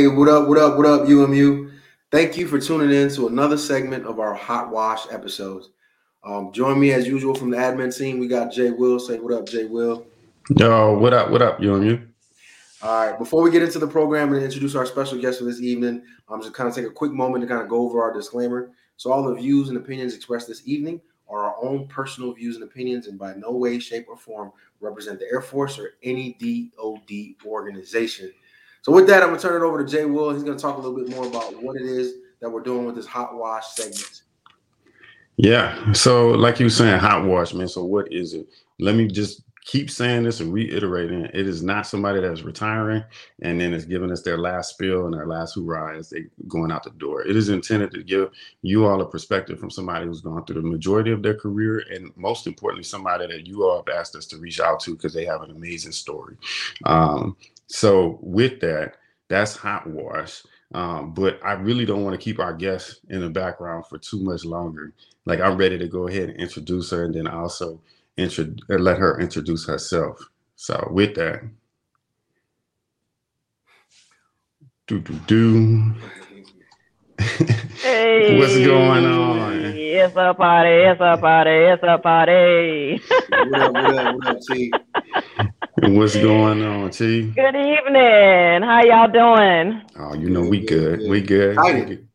Hey, what up, what up, what up, UMU? Thank you for tuning in to another segment of our Hot Wash episodes. Um, join me as usual from the admin team. We got Jay Will. Say what up, Jay Will. Yo, what up, what up, UMU? All right, before we get into the program and introduce our special guest for this evening, I'm just kind of take a quick moment to kind of go over our disclaimer. So, all the views and opinions expressed this evening are our own personal views and opinions, and by no way, shape, or form represent the Air Force or any DoD organization. So, with that, I'm gonna turn it over to Jay Will. He's gonna talk a little bit more about what it is that we're doing with this hot wash segment. Yeah. So, like you were saying, hot wash, man. So, what is it? Let me just keep saying this and reiterating it is not somebody that's retiring and then is giving us their last spill and their last hoorah as they going out the door. It is intended to give you all a perspective from somebody who's gone through the majority of their career and most importantly, somebody that you all have asked us to reach out to because they have an amazing story. Um, so with that, that's hot wash. Um, but I really don't want to keep our guest in the background for too much longer. Like I'm ready to go ahead and introduce her and then also intro- uh, let her introduce herself. So with that, do do do. Hey, What's going on? It's a party, it's a party, it's a party. What up, what up, what up, T? What's going on, T? Good evening. How y'all doing? Oh, you know we good. We good. Excited.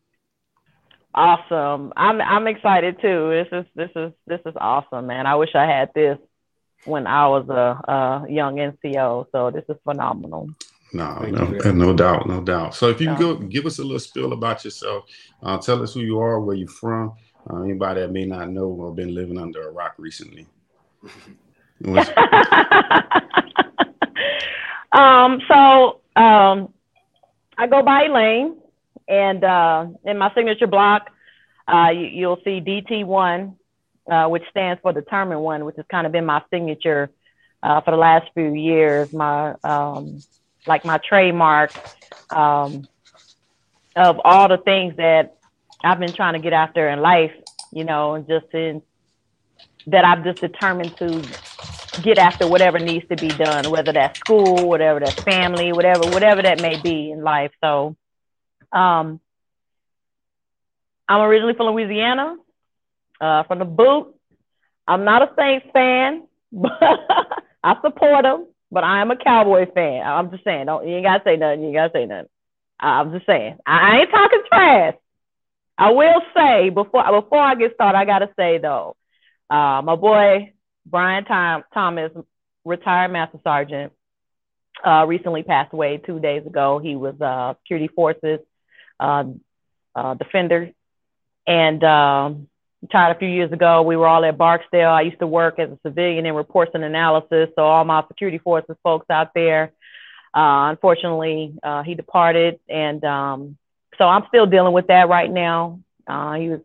Awesome. I'm I'm excited too. This is this is this is awesome, man. I wish I had this when I was a, a young NCO. So this is phenomenal. No, no, no doubt, no doubt. So if you Yeah. go give us a little spill about yourself, uh, tell us who you are, where you're from. Uh, anybody that may not know or been living under a rock recently. What's- um, so um, I go by Elaine, and uh, in my signature block, uh, you, you'll see DT1, uh, which stands for Determined One, which has kind of been my signature uh, for the last few years. My um, like my trademark um, of all the things that I've been trying to get after in life, you know, and just in that I've just determined to get after whatever needs to be done, whether that's school, whatever that's family, whatever, whatever that may be in life. So, um, I'm originally from Louisiana, uh, from the boot. I'm not a Saints fan, but I support them, but I am a Cowboy fan. I'm just saying, don't, you ain't gotta say nothing. You ain't gotta say nothing. I'm just saying, I I ain't talking trash. I will say before before I get started, I gotta say though, uh, my boy Brian Tom, Thomas, retired Master Sergeant, uh, recently passed away two days ago. He was uh, security forces uh, uh, defender, and um, retired a few years ago. We were all at Barksdale. I used to work as a civilian in reports and analysis. So all my security forces folks out there. Uh, unfortunately, uh, he departed, and um, so I'm still dealing with that right now. He was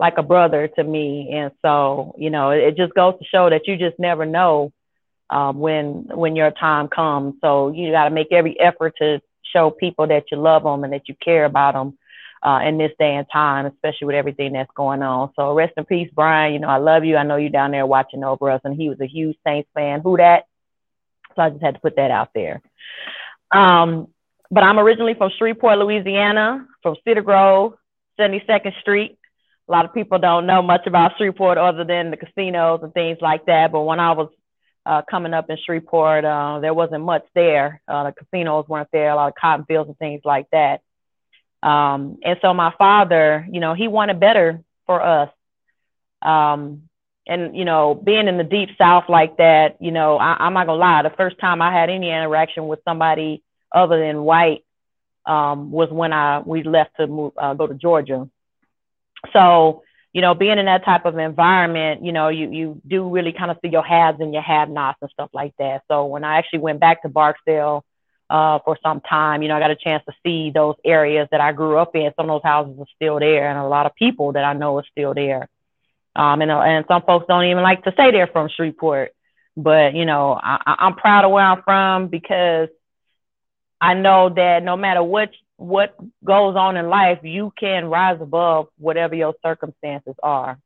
like a brother to me, and so you know, it, it just goes to show that you just never know um, when when your time comes. So you got to make every effort to show people that you love them and that you care about them uh, in this day and time, especially with everything that's going on. So rest in peace, Brian. You know, I love you. I know you're down there watching over us, and he was a huge Saints fan. Who that? So I just had to put that out there. Um, but I'm originally from Shreveport, Louisiana, from Cedar Grove, 72nd Street. A lot of people don't know much about Shreveport other than the casinos and things like that. But when I was uh, coming up in Shreveport, uh, there wasn't much there. Uh, the casinos weren't there, a lot of cotton fields and things like that. Um, and so my father, you know, he wanted better for us. Um, and, you know, being in the deep South like that, you know, I, I'm not gonna lie, the first time I had any interaction with somebody other than white um, was when I we left to move, uh, go to Georgia. So, you know, being in that type of environment, you know, you you do really kind of see your haves and your have-nots and stuff like that. So when I actually went back to Barksdale uh, for some time, you know, I got a chance to see those areas that I grew up in. Some of those houses are still there, and a lot of people that I know are still there. Um, and and some folks don't even like to say they're from Shreveport, but you know, I, I'm proud of where I'm from because I know that no matter what what goes on in life, you can rise above whatever your circumstances are.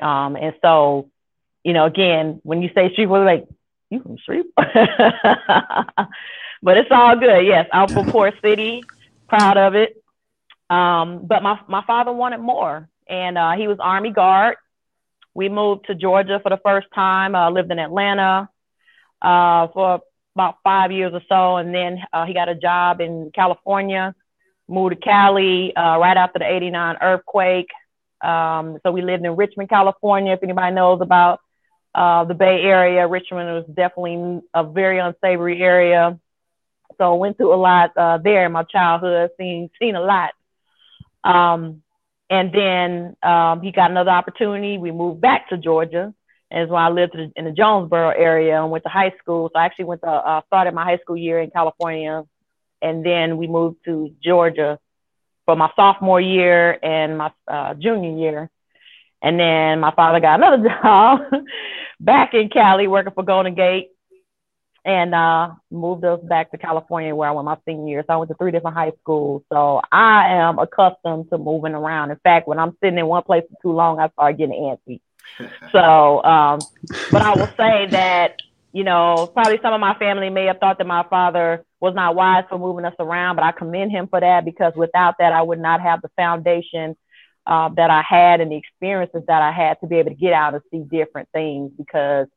Um, and so, you know, again, when you say Shreveport, like you from street? but it's all good. Yes, I'm from Port City, proud of it. Um, but my, my father wanted more, and uh, he was Army Guard. We moved to Georgia for the first time, uh, lived in Atlanta uh, for about five years or so, and then uh, he got a job in California, moved to Cali uh, right after the 89 earthquake. Um, so we lived in Richmond, California. If anybody knows about uh, the Bay Area, Richmond was definitely a very unsavory area. So I went through a lot uh, there in my childhood, seen seen a lot. Um, and then um, he got another opportunity. We moved back to Georgia, and so I lived in the Jonesboro area and went to high school. So I actually went to uh, started my high school year in California, and then we moved to Georgia for my sophomore year and my uh, junior year. And then my father got another job back in Cali working for Golden Gate and uh, moved us back to California where I went my senior year. So I went to three different high schools. So I am accustomed to moving around. In fact, when I'm sitting in one place for too long, I start getting antsy. so, um, but I will say that, you know, probably some of my family may have thought that my father was not wise for moving us around, but I commend him for that because without that, I would not have the foundation uh, that I had and the experiences that I had to be able to get out and see different things because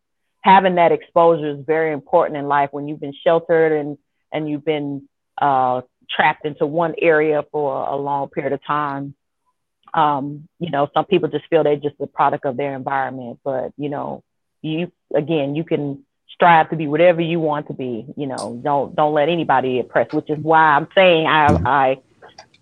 having that exposure is very important in life when you've been sheltered and and you've been uh, trapped into one area for a long period of time. Um, you know, some people just feel they're just a product of their environment, but you know, you again, you can strive to be whatever you want to be. You know, don't don't let anybody oppress. Which is why I'm saying I I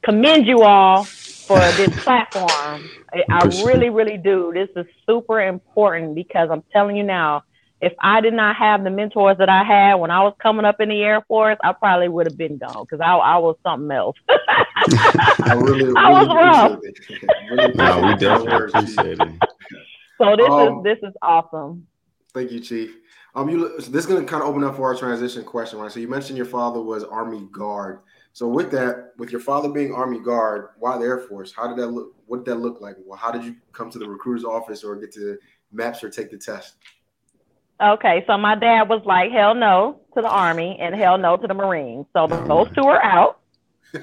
commend you all for this platform. I, I really, really do. This is super important because I'm telling you now, if I did not have the mentors that I had when I was coming up in the Air Force, I probably would have been gone because I, I was something else. I really, really I was rough. really no, we definitely appreciate it. So this um, is this is awesome. Thank you, Chief. Um, you this is going to kind of open up for our transition question, right? So you mentioned your father was Army Guard. So with that, with your father being Army Guard, why the Air Force? How did that look? What did that look like? Well, how did you come to the recruiter's office or get to MEPS or take the test? Okay, so my dad was like, hell no to the Army and hell no to the Marines. So the, those two are out.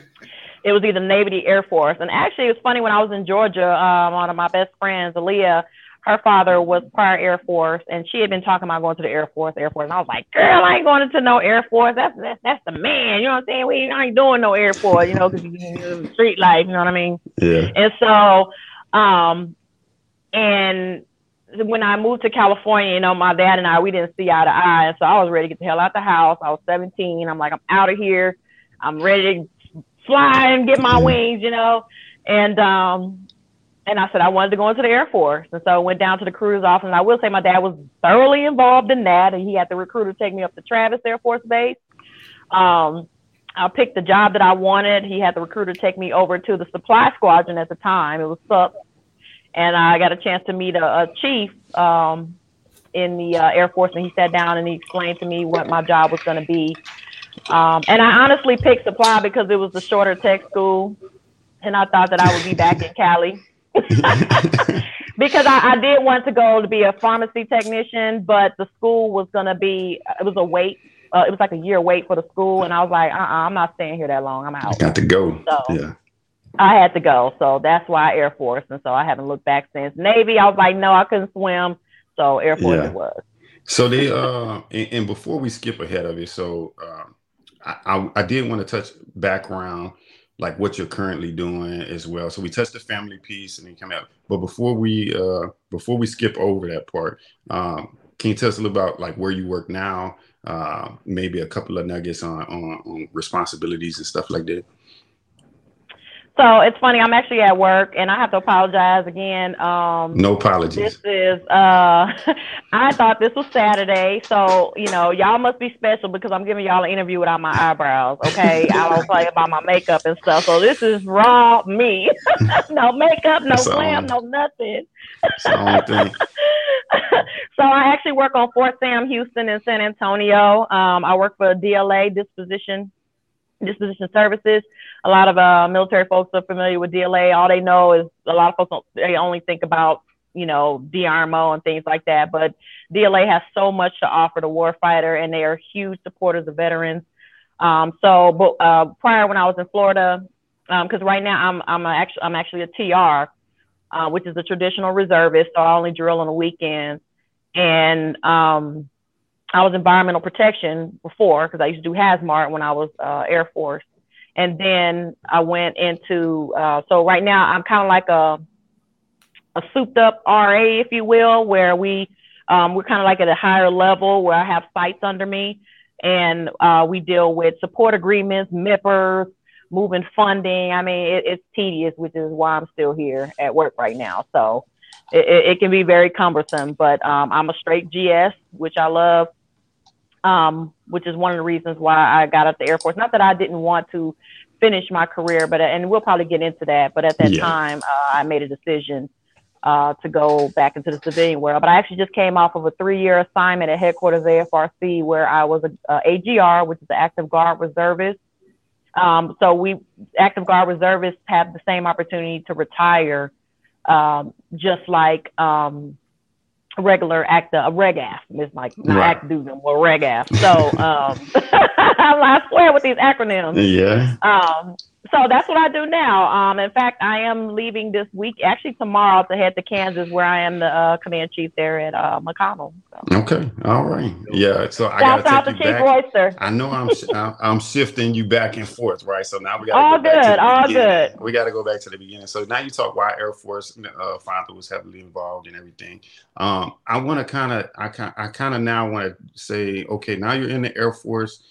it was either Navy or Air Force. And actually, it was funny when I was in Georgia, um, one of my best friends, Aaliyah, her father was prior Air Force, and she had been talking about going to the Air Force, Air Force. And I was like, girl, I ain't going to no Air Force. That's that's, that's the man. You know what I'm saying? We ain't doing no Air Force, you know, because you street life. You know what I mean? Yeah. And so, um, and when I moved to California, you know, my dad and I, we didn't see eye to eye. And so I was ready to get the hell out of the house. I was 17. I'm like, I'm out of here. I'm ready to fly and get my wings, you know. And um, and I said I wanted to go into the Air Force. And so I went down to the recruiter's office. And I will say my dad was thoroughly involved in that. And he had the recruiter take me up to Travis Air Force Base. Um, I picked the job that I wanted. He had the recruiter take me over to the supply squadron at the time. It was SUP and I got a chance to meet a, a chief um, in the uh, Air Force, and he sat down and he explained to me what my job was going to be. Um, and I honestly picked supply because it was the shorter tech school, and I thought that I would be back in Cali. because I, I, did want to go to be a pharmacy technician, but the school was going to be, it was a wait. Uh, it was like a year wait for the school. And I was like, uh-uh, I'm not staying here that long. I'm out. I Got to go. So, yeah. I had to go. So that's why Air Force. And so I haven't looked back since. Navy, I was like, no, I couldn't swim. So Air Force yeah. it was. So they uh and, and, before we skip ahead of it, so um I, I, I did want to touch background like what you're currently doing as well. So we touched the family piece and then come out. But before we uh before we skip over that part, um, can you tell us a little about like where you work now? Uh maybe a couple of nuggets on on, on responsibilities and stuff like that. So it's funny. I'm actually at work, and I have to apologize again. Um, no apologies. This is. Uh, I thought this was Saturday, so you know, y'all must be special because I'm giving y'all an interview without my eyebrows. Okay, I don't play about my makeup and stuff. So this is raw me. no makeup, no glam, no nothing. so I actually work on Fort Sam Houston in San Antonio. Um, I work for DLA Disposition Disposition Services a lot of uh, military folks are familiar with DLA. All they know is a lot of folks don't, they only think about you know DRMO and things like that. But DLA has so much to offer the warfighter, and they are huge supporters of veterans. Um, so, but uh, prior when I was in Florida, because um, right now I'm I'm actually I'm actually a TR, uh, which is a traditional reservist, so I only drill on the weekends. And um, I was environmental protection before because I used to do hazmat when I was uh, Air Force, and then I went into uh, so right now I'm kind of like a a souped up RA, if you will, where we um, we're kind of like at a higher level where I have sites under me, and uh, we deal with support agreements, MIPRs, moving funding. I mean, it, it's tedious, which is why I'm still here at work right now. So it, it can be very cumbersome, but um, I'm a straight GS, which I love, um, which is one of the reasons why I got out the Air Force. Not that I didn't want to finish my career, but and we'll probably get into that. But at that yeah. time, uh, I made a decision uh, to go back into the civilian world. But I actually just came off of a three-year assignment at headquarters AFRC where I was a, a AGR, which is the Active Guard Reservist. Um, so we active guard reservists have the same opportunity to retire, um, just like um, regular active a regaf. It's like not right. active duty, more regaf. So um, I swear with these acronyms. Yeah. Um, so that's what I do now. Um, in fact, I am leaving this week, actually tomorrow, to head to Kansas, where I am the uh, command chief there at uh, McConnell. So. Okay, all right, yeah. So I got to take you back. I know I'm I'm shifting you back and forth, right? So now we got all go good, all beginning. good. We got to go back to the beginning. So now you talk why Air Force uh, father was heavily involved in everything. Um, I want to kind of I kind I kind of now want to say, okay, now you're in the Air Force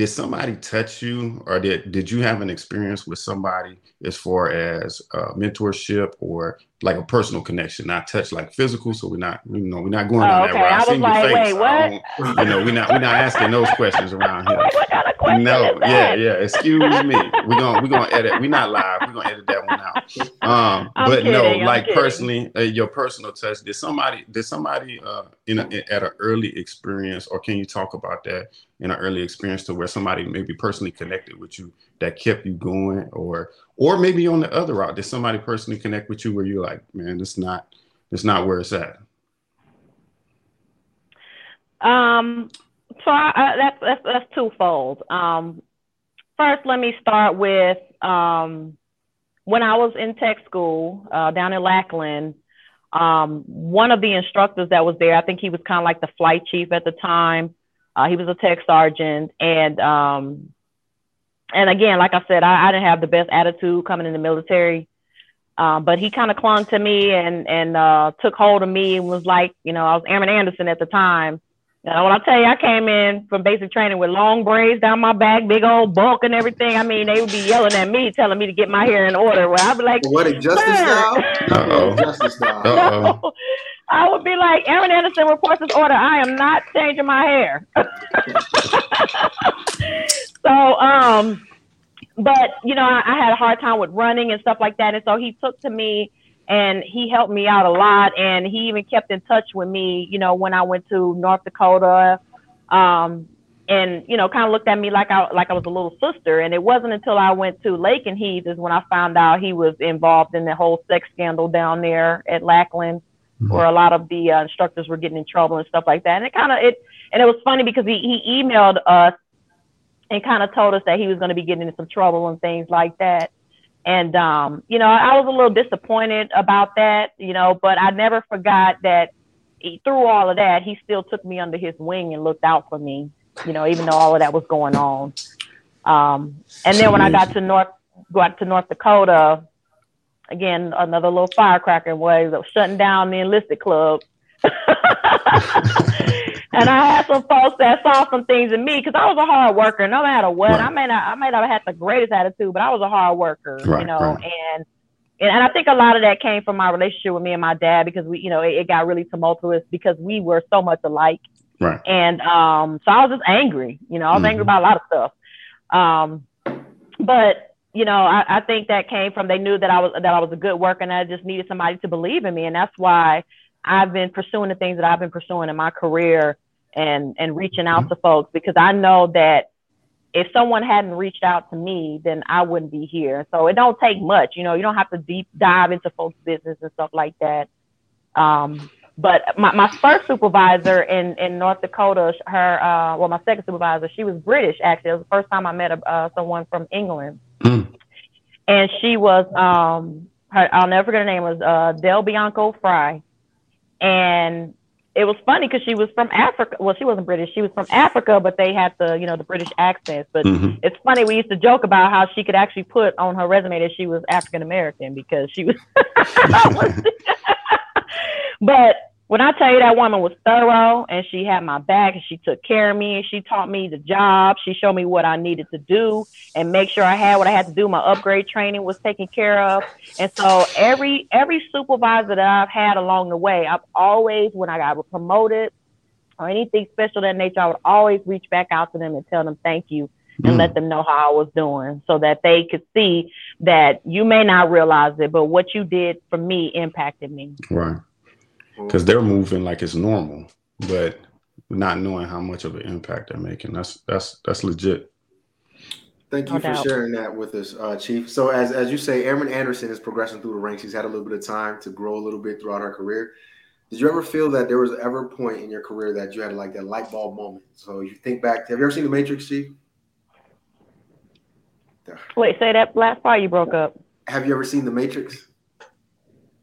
did somebody touch you or did, did you have an experience with somebody as far as uh, mentorship or like a personal connection not touch like physical. So we're not you know we're not going oh, down okay. that route i, I was like face. wait what? you know we're not we're not asking those questions around here what kind of question no yeah yeah excuse me. We're gonna we're gonna edit we're not live. We're gonna edit that one out. Um I'm but kidding, no I'm like kidding. personally uh, your personal touch did somebody did somebody uh in a, at an early experience or can you talk about that in an early experience to where somebody maybe personally connected with you that kept you going or or maybe on the other route did somebody personally connect with you where you're like man it's not it's not where it's at um so I, I, that's, that's that's twofold. Um first let me start with um when i was in tech school uh, down in lackland um, one of the instructors that was there i think he was kind of like the flight chief at the time uh, he was a tech sergeant, and um, and again, like I said, I, I didn't have the best attitude coming in the military, uh, but he kind of clung to me and and uh, took hold of me and was like, you know, I was Airman Anderson at the time. And when I tell you, I came in from basic training with long braids down my back, big old bulk and everything. I mean, they would be yelling at me, telling me to get my hair in order. Where I'd be like, "What a justice style? Uh-oh. justice style." No. I would be like, Airman Anderson reports this order. I am not changing my hair. so, um, but you know, I, I, had a hard time with running and stuff like that, and so he took to me and he helped me out a lot, and he even kept in touch with me. You know, when I went to North Dakota, um, and you know, kind of looked at me like I like I was a little sister. And it wasn't until I went to Lakenheath is when I found out he was involved in the whole sex scandal down there at Lackland mm-hmm. where a lot of the uh, instructors were getting in trouble and stuff like that. And it kind of it and it was funny because he he emailed us and kind of told us that he was going to be getting in some trouble and things like that. And um, you know, I was a little disappointed about that, you know, but I never forgot that he, through all of that, he still took me under his wing and looked out for me, you know, even though all of that was going on. Um, and then when I got to North got to North Dakota, again, another little firecracker was shutting down the enlisted club. and I had some folks that saw some things in me because I was a hard worker. No matter what, right. I may not, I may not have had the greatest attitude, but I was a hard worker, right, you know. Right. And, and and I think a lot of that came from my relationship with me and my dad because we, you know, it, it got really tumultuous because we were so much alike. Right. And um, so I was just angry. You know, I was mm-hmm. angry about a lot of stuff. Um, but you know, I, I think that came from they knew that I was that I was a good worker and I just needed somebody to believe in me, and that's why I've been pursuing the things that I've been pursuing in my career and and reaching out to folks because I know that if someone hadn't reached out to me, then I wouldn't be here. So it don't take much, you know. You don't have to deep dive into folks' business and stuff like that. Um, but my, my first supervisor in, in North Dakota, her uh, well, my second supervisor, she was British actually. It was the first time I met a, uh, someone from England, mm. and she was um, her, I'll never forget her name was uh, Del Bianco Fry, and it was funny because she was from Africa. Well, she wasn't British. She was from Africa, but they had the, you know, the British accents. But mm-hmm. it's funny. We used to joke about how she could actually put on her resume that she was African American because she was. but when I tell you that woman was thorough and she had my back and she took care of me and she taught me the job, she showed me what I needed to do and make sure I had what I had to do. My upgrade training was taken care of. And so every every supervisor that I've had along the way, I've always when I got promoted or anything special that nature, I would always reach back out to them and tell them thank you and mm. let them know how I was doing so that they could see that you may not realize it, but what you did for me impacted me. Right because they're moving like it's normal, but not knowing how much of an impact they're making. That's that's that's legit. Thank you no for doubt. sharing that with us, uh, Chief. So as as you say, Airman Anderson is progressing through the ranks. He's had a little bit of time to grow a little bit throughout her career. Did you ever feel that there was ever a point in your career that you had like that light bulb moment? So you think back, have you ever seen The Matrix, Chief? Wait, say that last part you broke up. Have you ever seen The Matrix?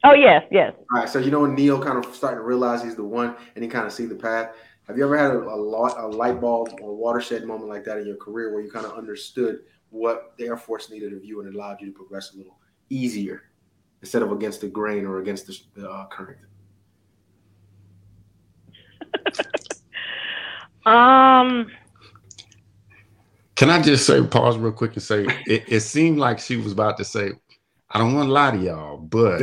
Oh yes, yes. All right. So you know when Neo kind of starting to realize he's the one, and he kind of see the path. Have you ever had a, a, lot, a light bulb or watershed moment like that in your career where you kind of understood what the Air Force needed of you and allowed you to progress a little easier instead of against the grain or against the, the uh, current? um. Can I just say, pause real quick and say, it, it seemed like she was about to say, I don't want to lie to y'all, but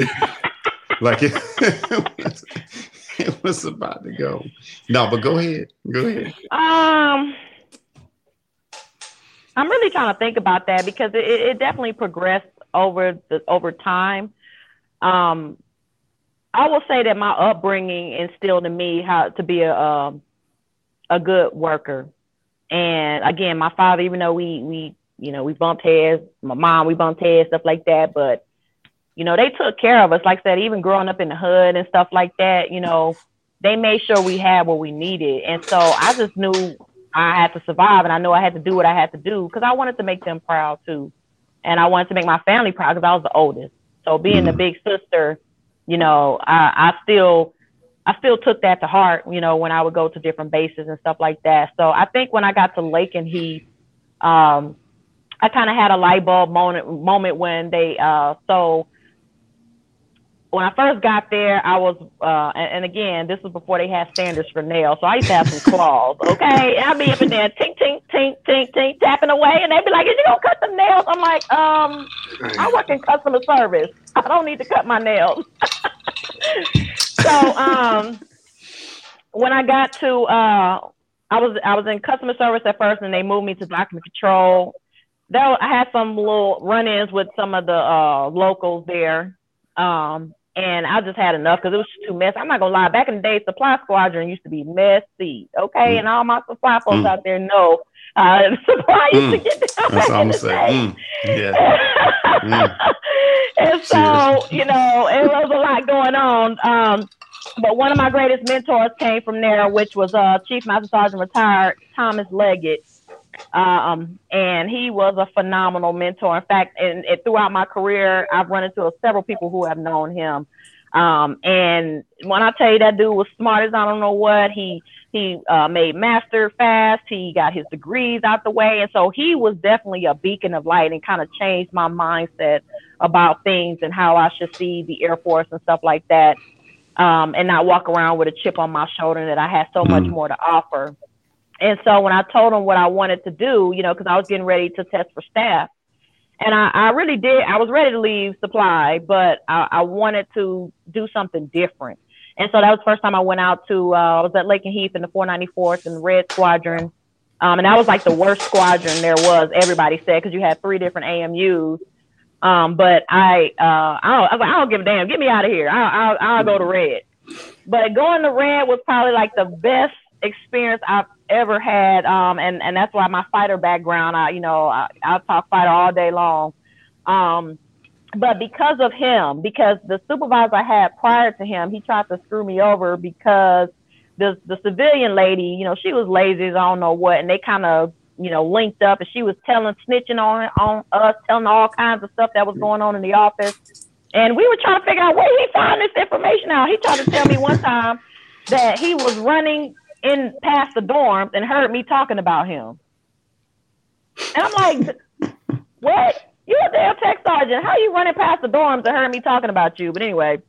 like it, it, was about to go. No, but go ahead. Go ahead. Um, I'm really trying to think about that because it, it definitely progressed over the over time. Um, I will say that my upbringing instilled in me how to be a um, a good worker. And again, my father, even though we we you know we bumped heads, my mom we bumped heads, stuff like that, but you know, they took care of us. Like I said, even growing up in the hood and stuff like that, you know, they made sure we had what we needed. And so I just knew I had to survive and I knew I had to do what I had to do because I wanted to make them proud too. And I wanted to make my family proud because I was the oldest. So being the mm-hmm. big sister, you know, I, I still I still took that to heart, you know, when I would go to different bases and stuff like that. So I think when I got to Lakenheath, um, I kind of had a light bulb moment moment when they uh so when I first got there, I was, uh, and, and, again, this was before they had standards for nails. So I used to have some claws, okay? And I'd be up in there, tink, tink, tink, tink, tink, tapping away. And they'd be like, Is you gonna cut the nails? I'm like, um, I work in customer service. I don't need to cut my nails. so, um, when I got to, uh, I was I was in customer service at first, and they moved me to document control. There, I had some little run-ins with some of the uh, locals there. Um, and I just had enough because it was too messy. I'm not gonna lie. Back in the day, Supply Squadron used to be messy. Okay, mm. and all my supply folks mm. out there know uh, supply used mm. to get down That's all I'm saying. Mm. Yeah. Mm. and so you know, it was a lot going on. Um, but one of my greatest mentors came from there, which was uh, Chief Master Sergeant retired Thomas Leggett. Um, and he was a phenomenal mentor. In fact, and, and, throughout my career, I've run into several people who have known him. Um, and when I tell you that dude was smart as I don't know what, he he uh, made master fast. He got his degrees out the way, and so he was definitely a beacon of light and kind of changed my mindset about things and how I should see the Air Force and stuff like that, um, and not walk around with a chip on my shoulder that I had so much mm. more to offer. And so when I told him what I wanted to do, you know, because I was getting ready to test for staff, and I, I really did, I was ready to leave supply, but I, I wanted to do something different. And so that was the first time I went out to, uh, I was at Lakenheath in the 494th and Red Squadron. Um, and that was like the worst squadron there was, everybody said, because you had three different AMUs. Um, but I, uh, I don't, I, I don't give a damn. Get me out of here. I'll, I'll, I'll go to Red. But going to Red was probably like the best experience I've ever had. Um, and, and that's why my fighter background, I, you know, I, I'll talk fighter all day long. Um, but because of him, because the supervisor I had prior to him, he tried to screw me over because the the civilian lady, you know, she was lazy as I don't know what, and they kind of you know linked up, and she was telling, snitching on on us, telling all kinds of stuff that was going on in the office, and we were trying to figure out where he found this information out. He tried to tell me one time that he was running in past the dorms and heard me talking about him, and I'm like, what? You a damn tech sergeant. How you running past the dorms and heard me talking about you? But anyway,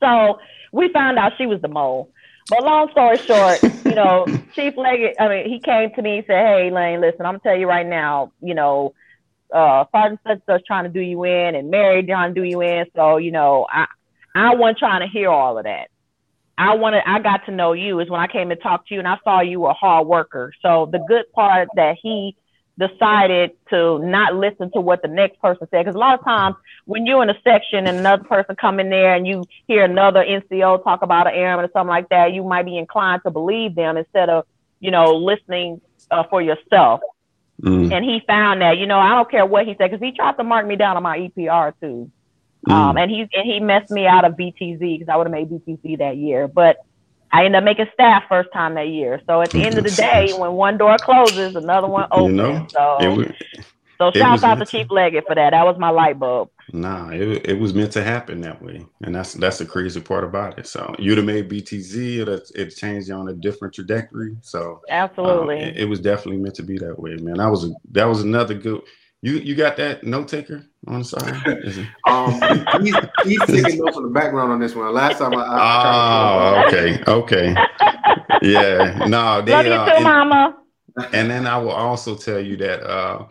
so we found out she was the mole. But long story short, you know, Chief Leggett, I mean, he came to me and said, Hey, Lane, listen, I'm gonna tell you right now, you know, uh, Sergeant such such trying to do you in and Mary trying to do you in. So, you know, I I wasn't trying to hear all of that. I wanted I got to know you is when I came to talk to you and I saw you were a hard worker. So the good part that he decided to not listen to what the next person said. Because a lot of times when you're in a section and another person come in there and you hear another NCO talk about an airman or something like that, you might be inclined to believe them instead of, you know, listening uh, for yourself. Mm. And he found that, you know, I don't care what he said because he tried to mark me down on my EPR too. Mm. Um, and he and he messed me out of BTZ because I would have made BTZ that year. But I ended up making staff first time that year. So at the end of the day, when one door closes, another one opens. You know, so, was, so shout out to Chief Leggett for that. That was my light bulb. Nah, it, it was meant to happen that way, and that's that's the crazy part about it. So you'd have made BTZ, it it changed you on a different trajectory. So absolutely, um, it, it, was definitely meant to be that way, man. That was a, that was another good. You you got that note taker on the side? um, he's, he's taking notes in the background on this one. Last time I, I oh okay okay yeah no they, Love you uh, too, and, Mama. And then I will also tell you that uh,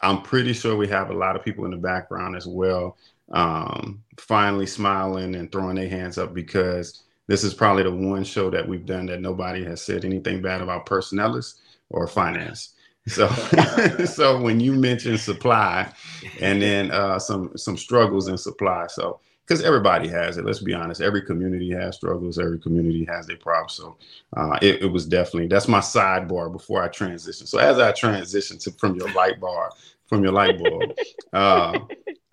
I'm pretty sure we have a lot of people in the background as well, um, finally smiling and throwing their hands up because this is probably the one show that we've done that nobody has said anything bad about personnelists or finance. So, so when you mention supply, and then uh, some some struggles in supply, so because everybody has it. Let's be honest. Every community has struggles. Every community has their problems. So uh, it, it, was definitely that's my sidebar before I transition. So as I transition to from your light bar, from your light bulb, uh,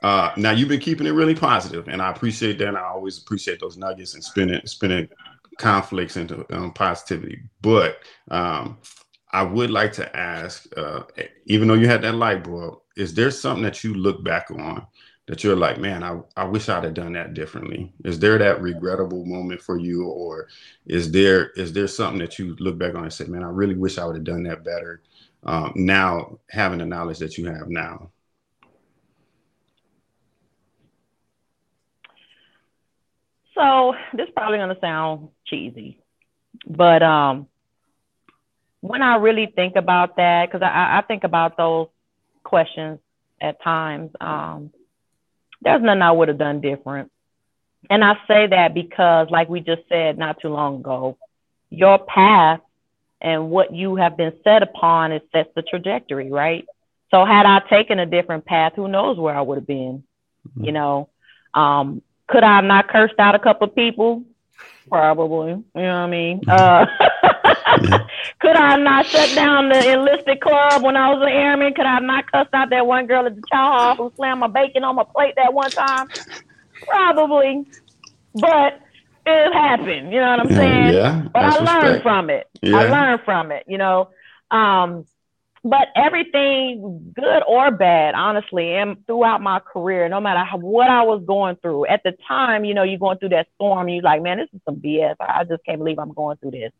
uh, now you've been keeping it really positive, and I appreciate that. And I always appreciate those nuggets and spinning spinning conflicts into um, positivity. But um, I would like to ask, uh, even though you had that light bulb, is there something that you look back on that you're like, man, I, I wish I'd have done that differently? Is there that regrettable moment for you, or is there is there something that you look back on and say, man, I really wish I would have done that better? Um, now having the knowledge that you have now. So this is probably gonna sound cheesy, but um, when I really think about that, because I, I think about those questions at times, um, there's nothing I would have done different. And I say that because, like we just said not too long ago, your path and what you have been set upon is sets the trajectory, right? So had I taken a different path, who knows where I would have been? Mm-hmm. You know, um, could I have not cursed out a couple of people? Probably. You know what I mean? Uh, Could I not shut down the enlisted club when I was an airman? Could I not cuss out that one girl at the chow hall who slammed my bacon on my plate that one time? Probably. But it happened. You know what I'm saying? Yeah. But I learned respect. from it. Yeah. I learned from it, you know. Um, but everything good or bad honestly and throughout my career no matter how, what i was going through at the time you know you're going through that storm you're like man this is some bs i just can't believe i'm going through this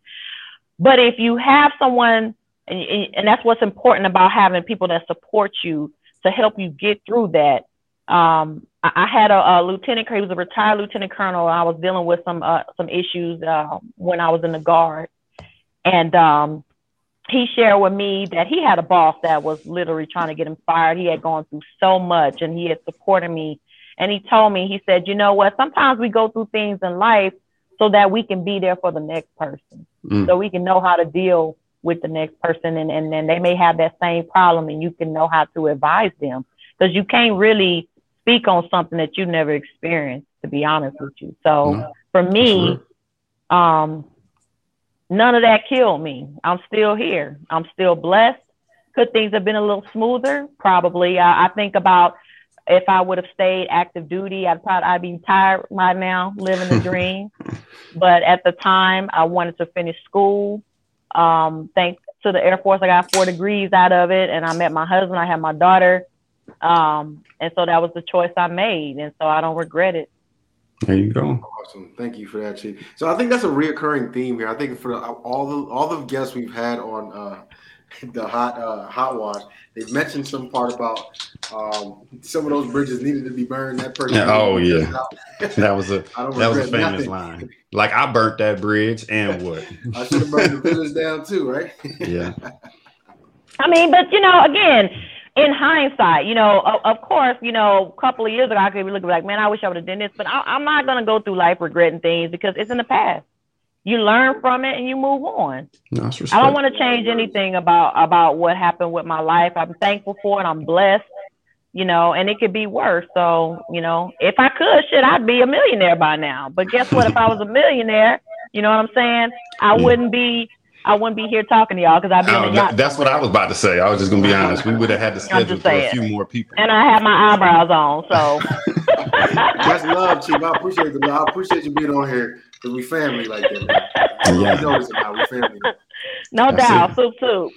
but if you have someone, and, and that's what's important about having people that support you to help you get through that. Um, I, had a, a, lieutenant, he was a retired lieutenant colonel. I was dealing with some uh, some issues uh, when I was in the guard, and um, he shared with me that he had a boss that was literally trying to get him fired. He had gone through so much, and he had supported me. And he told me, he said, you know what? Sometimes we go through things in life so that we can be there for the next person. Mm. So we can know how to deal with the next person and, and then they may have that same problem and you can know how to advise them. Because you can't really speak on something that you never experienced, to be honest with you. So mm. for me, um, none of that killed me. I'm still here. I'm still blessed. Could things have been a little smoother? Probably. I, I think about if I would have stayed active duty, I'd probably I'd be tired right now, living the dream. but at the time, I wanted to finish school. Um, thanks to the Air Force, I got four degrees out of it, and I met my husband. I had my daughter, um, and so that was the choice I made, and so I don't regret it. There you go. Awesome. Thank you for that, Chief. So I think that's a reoccurring theme here. I think for all the all the guests we've had on uh, the hot uh, hot wash, they've mentioned some part about um, some of those bridges needed to be burned. That person. Yeah, oh yeah, that was a that was a famous nothing. line. Like I burnt that bridge, and what? I should have burned the village down too, right? yeah. I mean, but you know, again, in hindsight, you know, of, of, course, you know, a couple of years ago, I could be looking like, man, I wish I would have done this, but I, am not gonna go through life regretting things because it's in the past. You learn from it and you move on. No, I don't want to change anything about about what happened with my life. I'm thankful for it. I'm blessed, you know, and it could be worse. So, you know, if I could, shit, I'd be a millionaire by now. But guess what? if I was a millionaire, you know what I'm saying? I yeah. wouldn't be I wouldn't be here talking to y'all because I'd be on the oh, yacht. That's what I was about to say. I was just gonna be honest. We would have had to schedule for a few more people. And I have my eyebrows on, so. That's love, Chief. I appreciate the I appreciate you being on here because we family like that. Yeah. You know this about we family. No That's doubt. Soup, soup.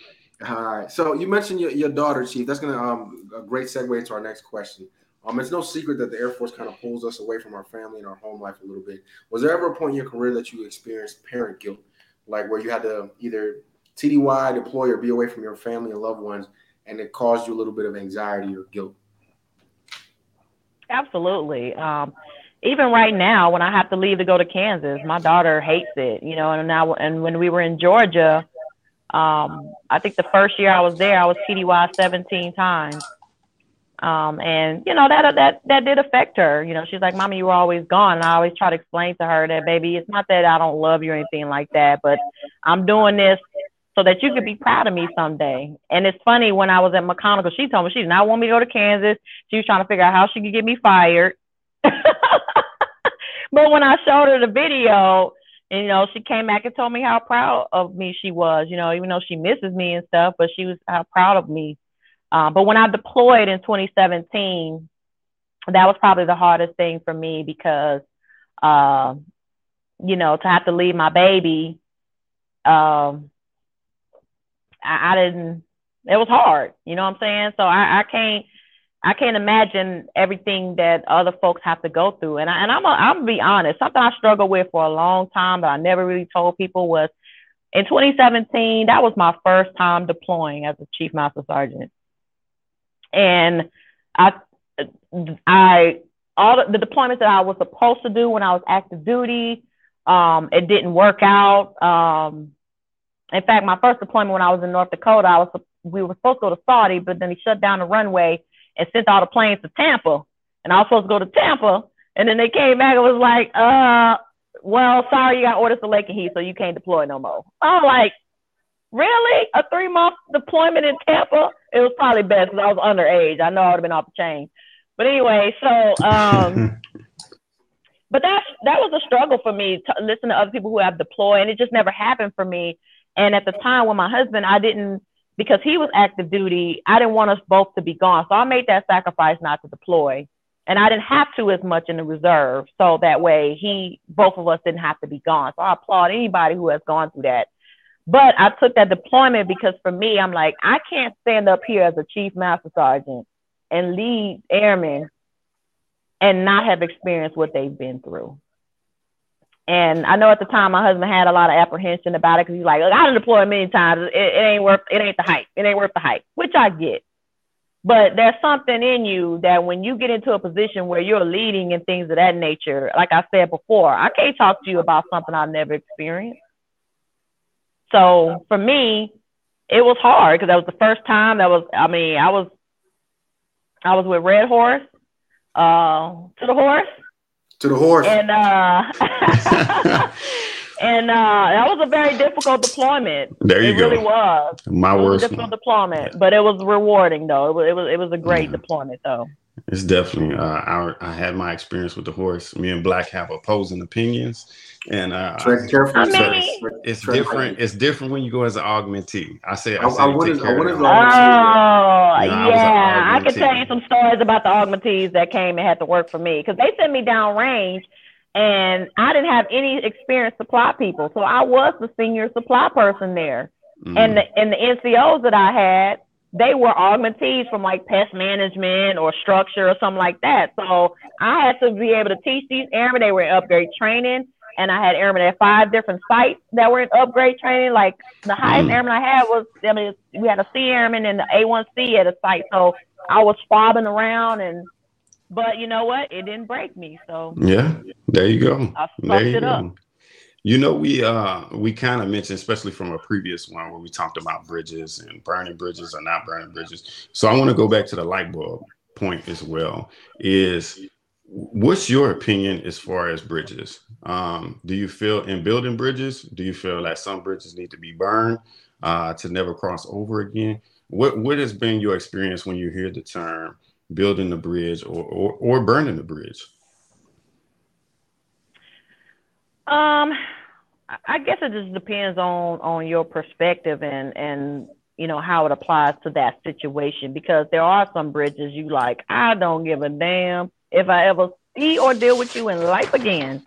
All right. So you mentioned your, your daughter, Chief. That's gonna um a great segue into our next question. Um, it's no secret that the Air Force kind of pulls us away from our family and our home life a little bit. Was there ever a point in your career that you experienced parent guilt? like where you had to either TDY, deploy, or be away from your family and loved ones, and it caused you a little bit of anxiety or guilt? Absolutely. Um, even right now, when I have to leave to go to Kansas, my daughter hates it. You know, and now and when we were in Georgia, um, I think the first year I was there, I was TDY 17 times. Um, and you know that that that did affect her. You know, she's like, "Mommy, you were always gone." And I always try to explain to her that, baby, it's not that I don't love you or anything like that, but I'm doing this so that you could be proud of me someday. And it's funny when I was at McConnell, she told me she did not want me to go to Kansas. She was trying to figure out how she could get me fired. but when I showed her the video, and, you know, she came back and told me how proud of me she was. You know, even though she misses me and stuff, but she was how proud of me um, but when I deployed in 2017, that was probably the hardest thing for me because, uh, you know, to have to leave my baby, um, I, I, didn't. It was hard. You know what I'm saying? So I, I can't. I can't imagine everything that other folks have to go through. And, I, and I'm, a, I'm be honest. Something I struggled with for a long time, but I never really told people was in 2017. That was my first time deploying as a chief master sergeant and I, I all the, the deployments that I was supposed to do when I was active duty, um, it didn't work out. Um, in fact, my first deployment when I was in North Dakota, I was we were supposed to go to Saudi, but then he shut down the runway and sent all the planes to Tampa, and I was supposed to go to Tampa, and then they came back and was like, uh, well, sorry, you got orders to Lakenheath, Heat, so you can't deploy no more. I'm like, really? A three month deployment in Tampa? It was probably best because I was underage. I know I would have been off the chain. But anyway, so um, but that that was a struggle for me to listen to other people who have deployed, and it just never happened for me. And at the time with my husband, I didn't because he was active duty. I didn't want us both to be gone, so I made that sacrifice not to deploy, and I didn't have to as much in the reserve, so that way he both of us didn't have to be gone. So I applaud anybody who has gone through that but I took that deployment because for me, I'm like, I can't stand up here as a chief master sergeant and lead airmen and not have experienced what they've been through. And I know at the time my husband had a lot of apprehension about it because he's like, Look, I deployed many times. It, it ain't worth it ain't the hype. It ain't worth the hype, which I get. But there's something in you that when you get into a position where you're leading and things of that nature, like I said before, I can't talk to you about something I've never experienced. So for me, it was hard because that was the first time that was, I mean, I was, I was with Red Horse, uh, to the horse. To the horse. And, uh, and uh, that was a very difficult deployment. There you it go. It really was. My it worst. difficult deployment, but it was rewarding though. It was, it was, it was a great yeah. deployment though. It's definitely. Uh, I, I had my experience with the horse. Me and Black have opposing opinions, and uh, Tread carefully. I mean- Tread- it's tread different. It's different when you go as an augmentee. I say, I, I- say I take wouldn't- I wouldn't go- Oh, horse. yeah, Yeah, I I can tell you some stories about the augmentees that came and had to work for me because they sent me down range, and I didn't have any experienced supply people, so I was the senior supply person there. Mhm. And the and the NCOs that I had, they were augmentees from like pest management or structure or something like that. So I had to be able to teach these airmen. They were in upgrade training, and I had airmen at five different sites that were in upgrade training. Like the highest Mm. airman I had was, I mean, we had a C airman and the A1C at a site. So I was fobbing around, and but you know what? It didn't break me. So Yeah, there you go. I you it up. You know, we uh we kind of mentioned, especially from a previous one where we talked about bridges and burning bridges or not burning bridges. So I want to go back to the light bulb point as well. Is what's your opinion as far as bridges? Um, do you feel in building bridges, do you feel like some bridges need to be burned uh, to never cross over again? What what has been your experience when you hear the term building the bridge or or, or burning the bridge? Um, I- guess it just depends on on your perspective and and you know how it applies to that situation because there are some bridges you like. I don't give a damn if I ever see or deal with you in life again.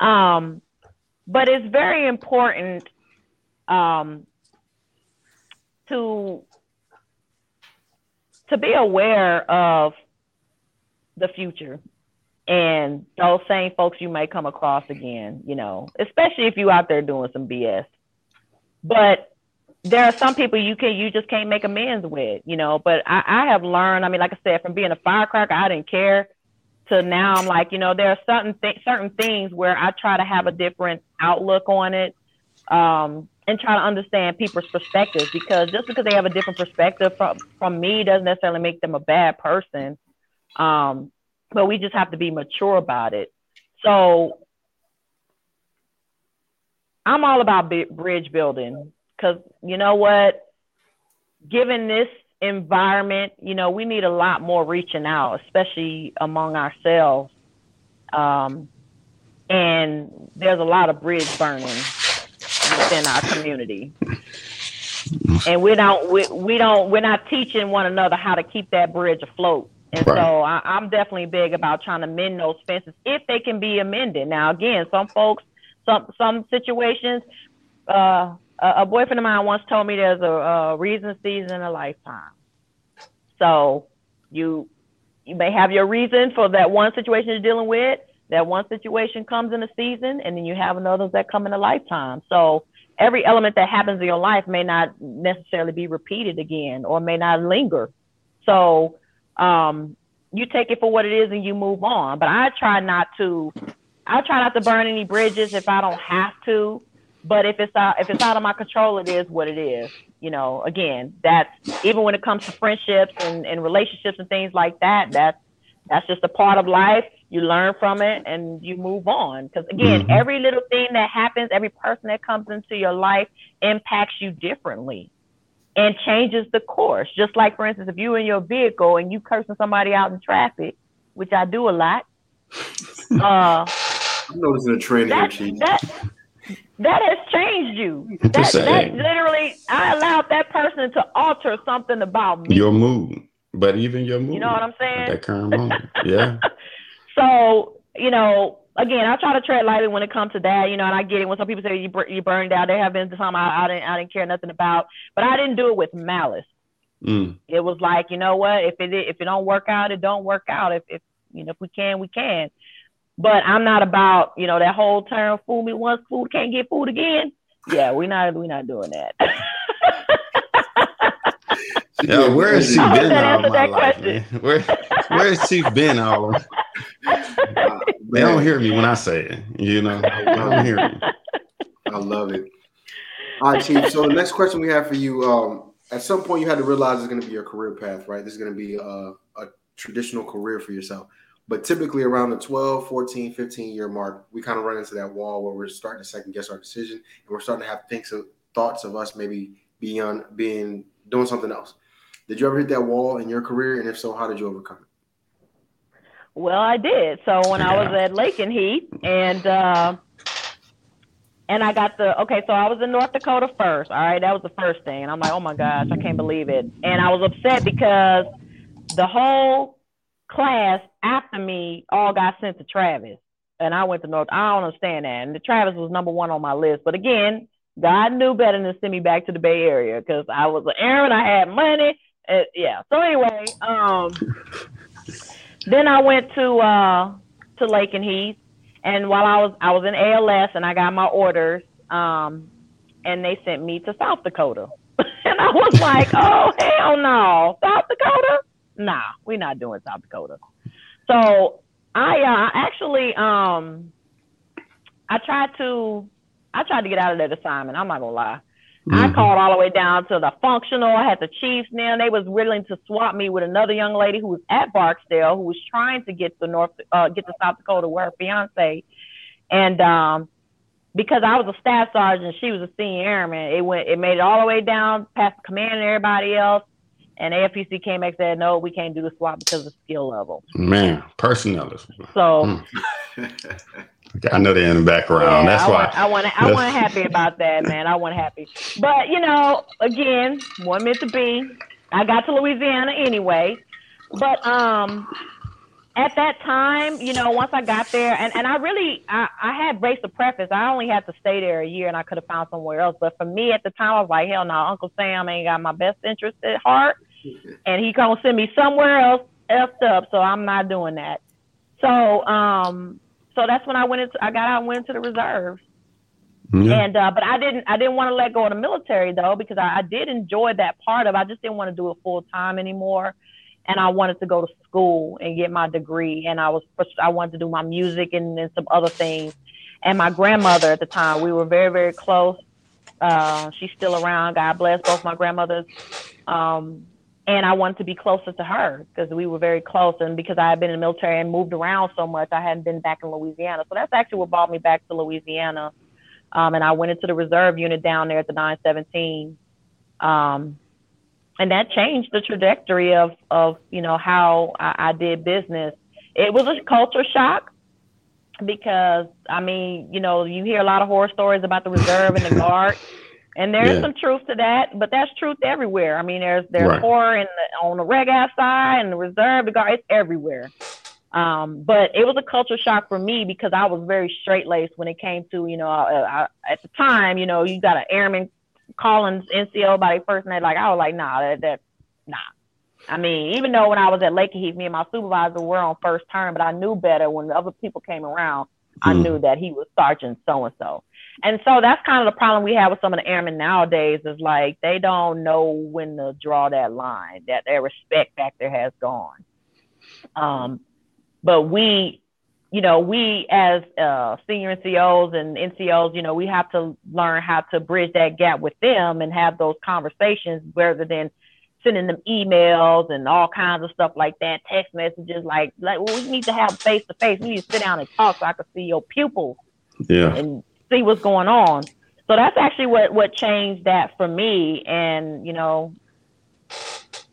Um, but it's very important um to to be aware of the future and those same folks you may come across again, you know, especially if you out there doing some BS. But there are some people you can you just can't make amends with, you know. But I, I have learned, I mean, like I said, from being a firecracker, I didn't care to now I'm like, you know, there are certain th- certain things where I try to have a different outlook on it. Um, and try to understand people's perspectives because just because they have a different perspective from from me doesn't necessarily make them a bad person. Um, but we just have to be mature about it. So I'm all about bridge building because you know what? Given this environment, you know, we need a lot more reaching out, especially among ourselves. Um, and there's a lot of bridge burning within our community. And we don't, we, we don't, we're not teaching one another how to keep that bridge afloat. And Right. so I, I'm definitely big about trying to mend those fences if they can be amended. Now, again, some folks, some some situations, uh, a, boyfriend of mine once told me there's a, a reason, season, a lifetime. So you you may have your reason for that one situation you're dealing with. That one situation comes in a season, and then you have another that come in a lifetime. So every element that happens in your life may not necessarily be repeated again, or may not linger. So um, you take it for what it is and you move on. But I try not to. I try not to burn any bridges if I don't have to. But if it's out, if it's out of my control, it is what it is. You know, again, that's even when it comes to friendships and, and relationships and things like that. That's that's just a part of life. You learn from it and you move on. Because again, Mhm. every little thing that happens, every person that comes into your life impacts you differently and changes the course. Just like, for instance, if you're in your vehicle and you cursing somebody out in traffic, which I do a lot, uh, I'm noticing a trend here, that Chief. that that has changed you. What That, to say? that literally, I allowed that person to alter something about me. Your mood, but even your mood. You know what I'm saying? that current moment. Yeah. So, you know, again, I try to tread lightly when it comes to that, you know, and I get it when some people say you, bur- you burned out. There have been some I, I didn't I didn't care nothing about, but I didn't do it with malice. Mm. It was like, you know what, if it if it don't work out, it don't work out. If if you know if we can, we can. But I'm not about, you know, that whole term fool me once, fool can't get fooled again. Yeah, we not we not doing that. Yeah, where has she been all my that life, question. man? Where where has she been all of They don't hear me when I say it. You know, they don't hear me. I love it. All right, Chief. So the next question we have for you, um, at some point you had to realize it's going to be your career path, right? This is going to be a, a traditional career for yourself. But typically around the 12, 14, 15 year mark, we kind of run into that wall where we're starting to second guess our decision and we're starting to have thinks of thoughts of us maybe beyond being doing something else. Did you ever hit that wall in your career? And if so, how did you overcome it? Well, I did. So when I was at Lakenheath and uh, and I got the okay, so I was in North Dakota first. All right, that was the first thing. And I'm like, oh my gosh, I can't believe it. And I was upset because the whole class after me all got sent to Travis. And I went to North. I don't understand that. And the Travis was number one on my list. But again, God knew better than to send me back to the Bay Area because I was an airman. I had money. Uh, yeah. So anyway, um, then I went to uh, to Lakenheath, and Heath and while I was I was in ALS and I got my orders, um, and they sent me to South Dakota, and I was like, oh hell no, South Dakota? Nah, we're not doing South Dakota. So I uh, actually um, I tried to I tried to get out of that assignment. I'm not gonna lie. Mm-hmm. I called all the way down to the functional. I had the chiefs now. They was willing to swap me with another young lady who was at Barksdale who was trying to get to North, uh, get to South Dakota where her fiance. And um, because I was a staff sergeant, she was a senior airman. It went, it made it all the way down past the command and everybody else. And AFPC came back and said, no, we can't do the swap because of skill level. Man, personnel. So. Mm. I know they're in the background. Yeah, That's I why want, I want. I want happy about that, man. I want happy. But you know, again, one meant to be. I got to Louisiana anyway, but um, at that time, you know, once I got there, and, and I really, I, I had braced the preface. I only had to stay there a year, and I could have found somewhere else. But for me at the time, I was like, hell no, Uncle Sam ain't got my best interest at heart, and he gonna send me somewhere else effed up. So I'm not doing that. So um, so that's when I went into I got out and went into the reserve. Yeah. And uh, but I didn't I didn't want to let go of the military though because I, I did enjoy that part of. It. I just didn't want to do it full time anymore, and I wanted to go to school and get my degree. And I was I wanted to do my music and, and some other things. And my grandmother at the time, we were very very close. Uh, she's still around. God bless both my grandmothers. Um, and I wanted to be closer to her because we were very close. And because I had been in the military and moved around so much, I hadn't been back in Louisiana. So that's actually what brought me back to Louisiana. Um, and I went into the reserve unit down there at the 917. Um, and that changed the trajectory of, of you know, how I, I did business. It was a culture shock because, I mean, you know, you hear a lot of horror stories about the reserve and the guard. And there's yeah. some truth to that, but that's truth everywhere. I mean, there's there's right. horror in the, on the reg side and the reserve, the guard, it's everywhere. Um, but it was a culture shock for me because I was very straight laced when it came to, you know, I, I, at the time, you know, you got an airman calling NCO by their first name. Like, I was like, nah, that, that, nah. I mean, even though when I was at Lakenheath, me and my supervisor were on first term, but I knew better when the other people came around. Mm. I hmm. knew that he was Sergeant so and so. And so that's kind of the problem we have with some of the airmen nowadays is like they don't know when to draw that line, that their respect factor has gone. Um, but we, you know, we as uh, senior NCOs and NCOs, you know, we have to learn how to bridge that gap with them and have those conversations rather than sending them emails and all kinds of stuff like that, text messages. Like, like well, we need to have face to face. We need to sit down and talk so I can see your pupils. Yeah. And see what's going on. So that's actually what what changed that for me, and you know,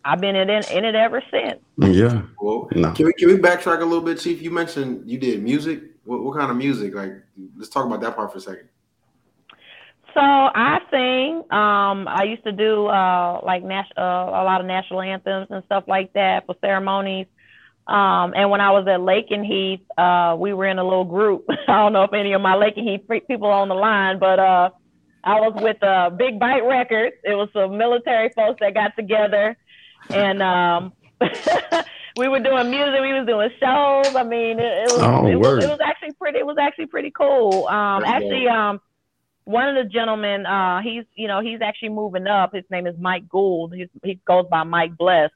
I've been in, in it ever since. Yeah. Well, no. can we can we backtrack a little bit, Chief? You mentioned you did music. What, what kind of music? Like, let's talk about that part for a second. So I sing. Um, I used to do uh, like nas- uh, a lot of national anthems and stuff like that for ceremonies. Um, and when I was at Lakenheath, uh, we were in a little group. I don't know if any of my Lakenheath people on the line, but uh, I was with uh, Big Bite Records. It was some military folks that got together, and um, we were doing music. We was doing shows. I mean, it, it was, oh, it, was it was actually pretty. It was actually pretty cool. Um, actually, um, one of the gentlemen, uh, he's you know he's actually moving up. His name is Mike Gould. He's, he goes by Mike Bless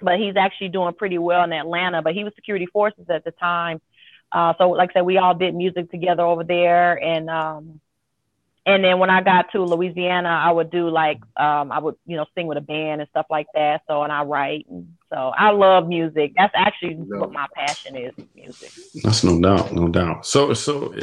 but he's actually doing pretty well in Atlanta. But he was security forces at the time. Uh, so like I said, we all did music together over there, and um, and then when I got to Louisiana, I would do like um, I would you know sing with a band and stuff like that. So and I write, and so I love music. That's actually no. what my passion is, music. That's no doubt, no doubt. So so,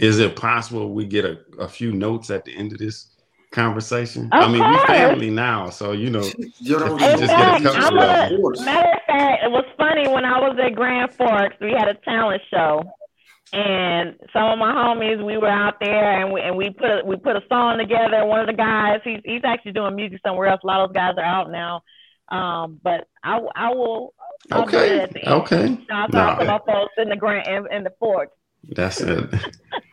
is it possible we get a, a few notes at the end of this? Conversation. Of I mean, course. we family now, so you know, you just get a couple of. Matter of fact, it was funny when I was at Grand Forks. We had a talent show, and some of my homies, we were out there, and we and we put a, we put a song together. One of the guys, he's he's actually doing music somewhere else. A lot of those guys are out now. Um, but I I will. I'll okay. Okay. Shout out to my folks in the Grand in, in the Forks. That's it.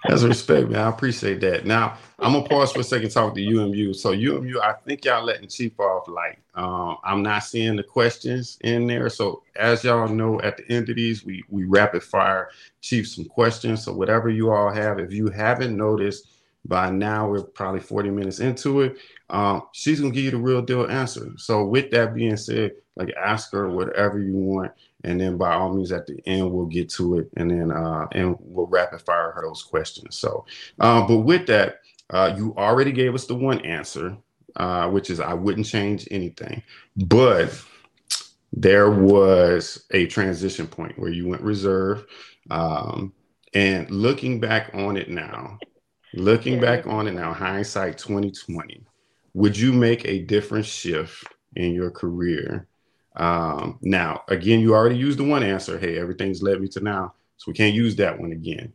That's respect, man. I appreciate that. Now I'm gonna pause for a second, talk to UMU. So UMU, I think y'all letting Chief off light. Um, I'm not seeing the questions in there. So as y'all know, at the end of these, we we rapid fire Chief some questions. So whatever you all have, if you haven't noticed by now, we're probably 40 minutes into it. Um, she's gonna give you the real deal answer. So with that being said, like ask her whatever you want and then by all means at the end we'll get to it and then uh and we'll rapid fire her those questions. So uh, but with that uh you already gave us the one answer uh which is i wouldn't change anything. But there was a transition point where you went reserve um and looking back on it now looking back on it now hindsight 2020 would you make a different shift in your career um, now, again, you already used the one answer. Hey, everything's led me to now. So we can't use that one again.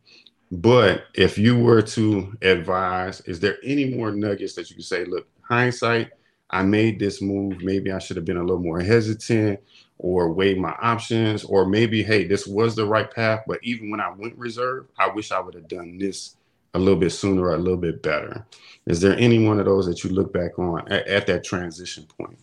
But if you were to advise, is there any more nuggets that you could say, look, hindsight, I made this move. Maybe I should have been a little more hesitant or weighed my options, or maybe, hey, this was the right path. But even when I went reserve, I wish I would have done this a little bit sooner or a little bit better. Is there any one of those that you look back on at, at that transition point?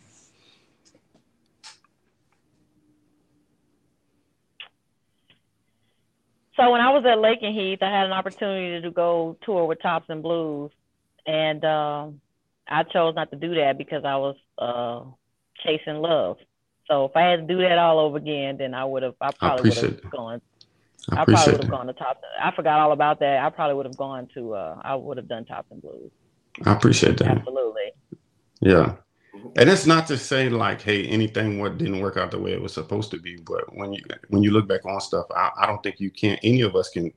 So when I was at Lakenheath, I had an opportunity to go tour with Tops and Blues, and um, I chose not to do that because I was uh, chasing love. So if I had to do that all over again, then I would have. I probably would have gone. I, I probably would have gone to Tops. I forgot all about that. I probably would have gone to. Uh, I would have done Tops and Blues. I appreciate that. Absolutely. Yeah. And it's not to say like, hey, anything what didn't work out the way it was supposed to be. But when you when you look back on stuff, I, I don't think you can any of us can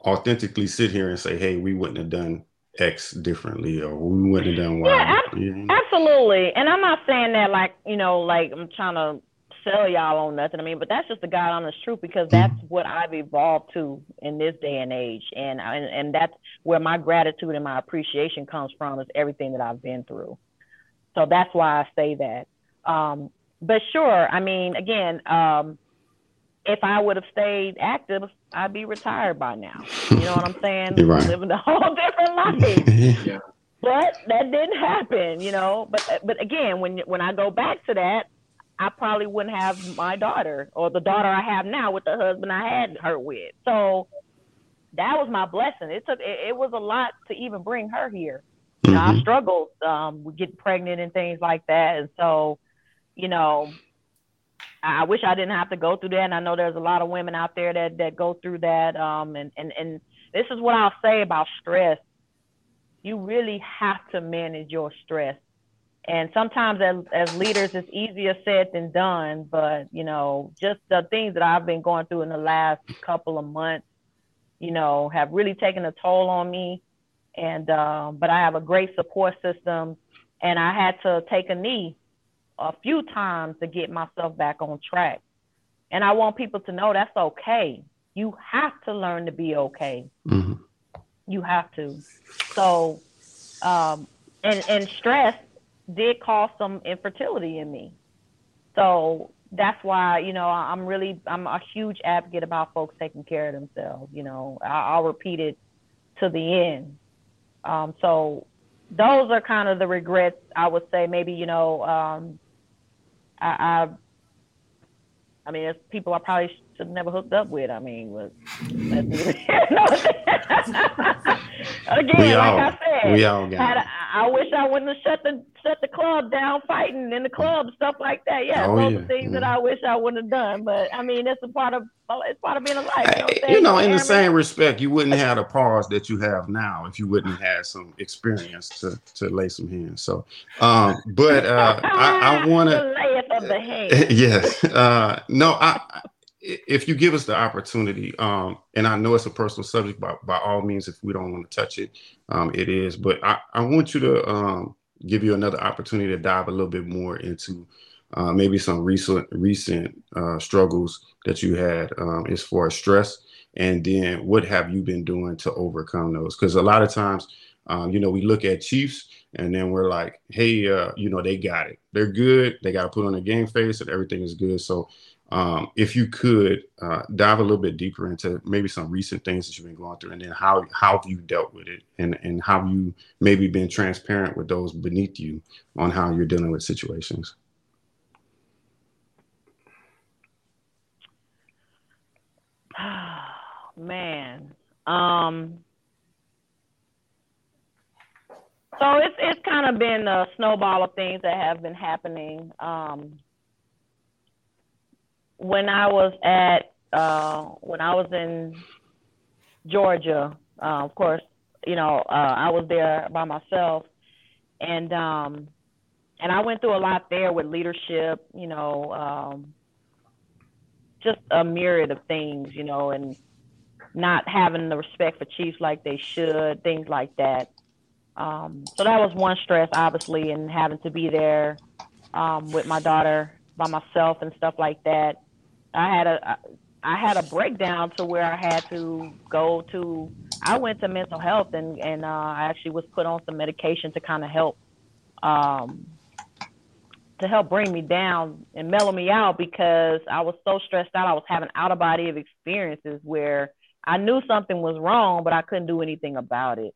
authentically sit here and say, hey, we wouldn't have done X differently or we wouldn't have done Y. Yeah, ab- absolutely. And I'm not saying that like, you know, like I'm trying to sell y'all on nothing. I mean, but that's just the God honest truth because that's mm-hmm. what I've evolved to in this day and age. And, and and that's where my gratitude and my appreciation comes from is everything that I've been through. So that's why I say that. Um, but sure, I mean, again, um, if I would have stayed active, I'd be retired by now. You know what I'm saying? right. Living a whole different life. yeah. But that didn't happen, you know. But but again, when when I go back to that, I probably wouldn't have my daughter or the daughter I have now with the husband I had her with. So that was my blessing. It took it, it was a lot to even bring her here. Mm-hmm. I struggled um, with getting pregnant and things like that. And so, you know, I wish I didn't have to go through that. And I know there's a lot of women out there that, that go through that. Um, and, and, and this is what I'll say about stress. You really have to manage your stress. And sometimes as, as leaders, it's easier said than done. But, you know, just the things that I've been going through in the last couple of months, you know, have really taken a toll on me and um, but I have a great support system, and I had to take a knee a few times to get myself back on track. And I want people to know that's okay. You have to learn to be okay. Mm-hmm. You have to. So, um, and and stress did cause some infertility in me. So that's why you know I'm really I'm a huge advocate about folks taking care of themselves. You know, I, will repeat it to the end. Um, so those are kind of the regrets I would say. Maybe you know, um, I, I, I mean, it's people I probably should have never hooked up with. I mean, was again, we all, like I said, we all got. I, I wish I wouldn't have shut the shut the club down, fighting in the club, stuff like that. Yeah, oh, those yeah. are things that I wish I wouldn't have done. But I mean, it's a part of it's part of being alive. You know, you know in the same respect, you wouldn't have the pause that you have now if you wouldn't have had some experience to to lay some hands. So, um, but uh, I, I want to. Yes. Uh, no, I if you give us the opportunity, um, and I know it's a personal subject, by, by all means, if we don't want to touch it, um, it is. But I, I want you to um, give you another opportunity to dive a little bit more into uh, maybe some recent recent uh, struggles that you had um, as far as stress, and then what have you been doing to overcome those? Because a lot of times, um, you know, we look at Chiefs and then we're like, hey, uh, you know, they got it. They're good. They got to put on a game face and everything is good. So um, if you could uh, dive a little bit deeper into maybe some recent things that you've been going through, and then how how have you dealt with it, and and how you maybe been transparent with those beneath you on how you're dealing with situations. Man, um, so it's it's kind of been a snowball of things that have been happening. Um, when I was at uh, when I was in Georgia, uh, of course, you know, uh, I was there by myself, and um, and I went through a lot there with leadership, you know, um, just a myriad of things, you know, and not having the respect for chiefs like they should, things like that. Um, so that was one stress, obviously, and having to be there um, with my daughter by myself and stuff like that. I had a I had a breakdown to where I had to go to. I went to mental health and and uh, I actually was put on some medication to kind of help um, to help bring me down and mellow me out because I was so stressed out. I was having out of body of experiences where I knew something was wrong, but I couldn't do anything about it.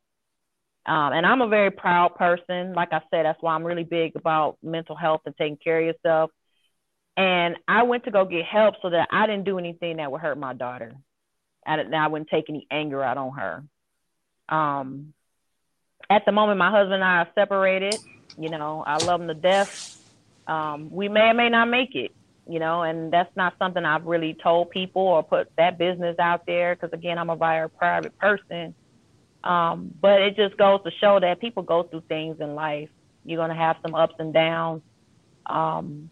Um, and I'm a very proud person. Like I said, that's why I'm really big about mental health and taking care of yourself. And I went to go get help so that I didn't do anything that would hurt my daughter. I, I wouldn't take any anger out on her. Um, at the moment, my husband and I are separated. You know, I love him to death. Um, we may or may not make it, you know, and that's not something I've really told people or put that business out there because, again, I'm a very private person. Um, but it just goes to show that people go through things in life. You're going to have some ups and downs. Um,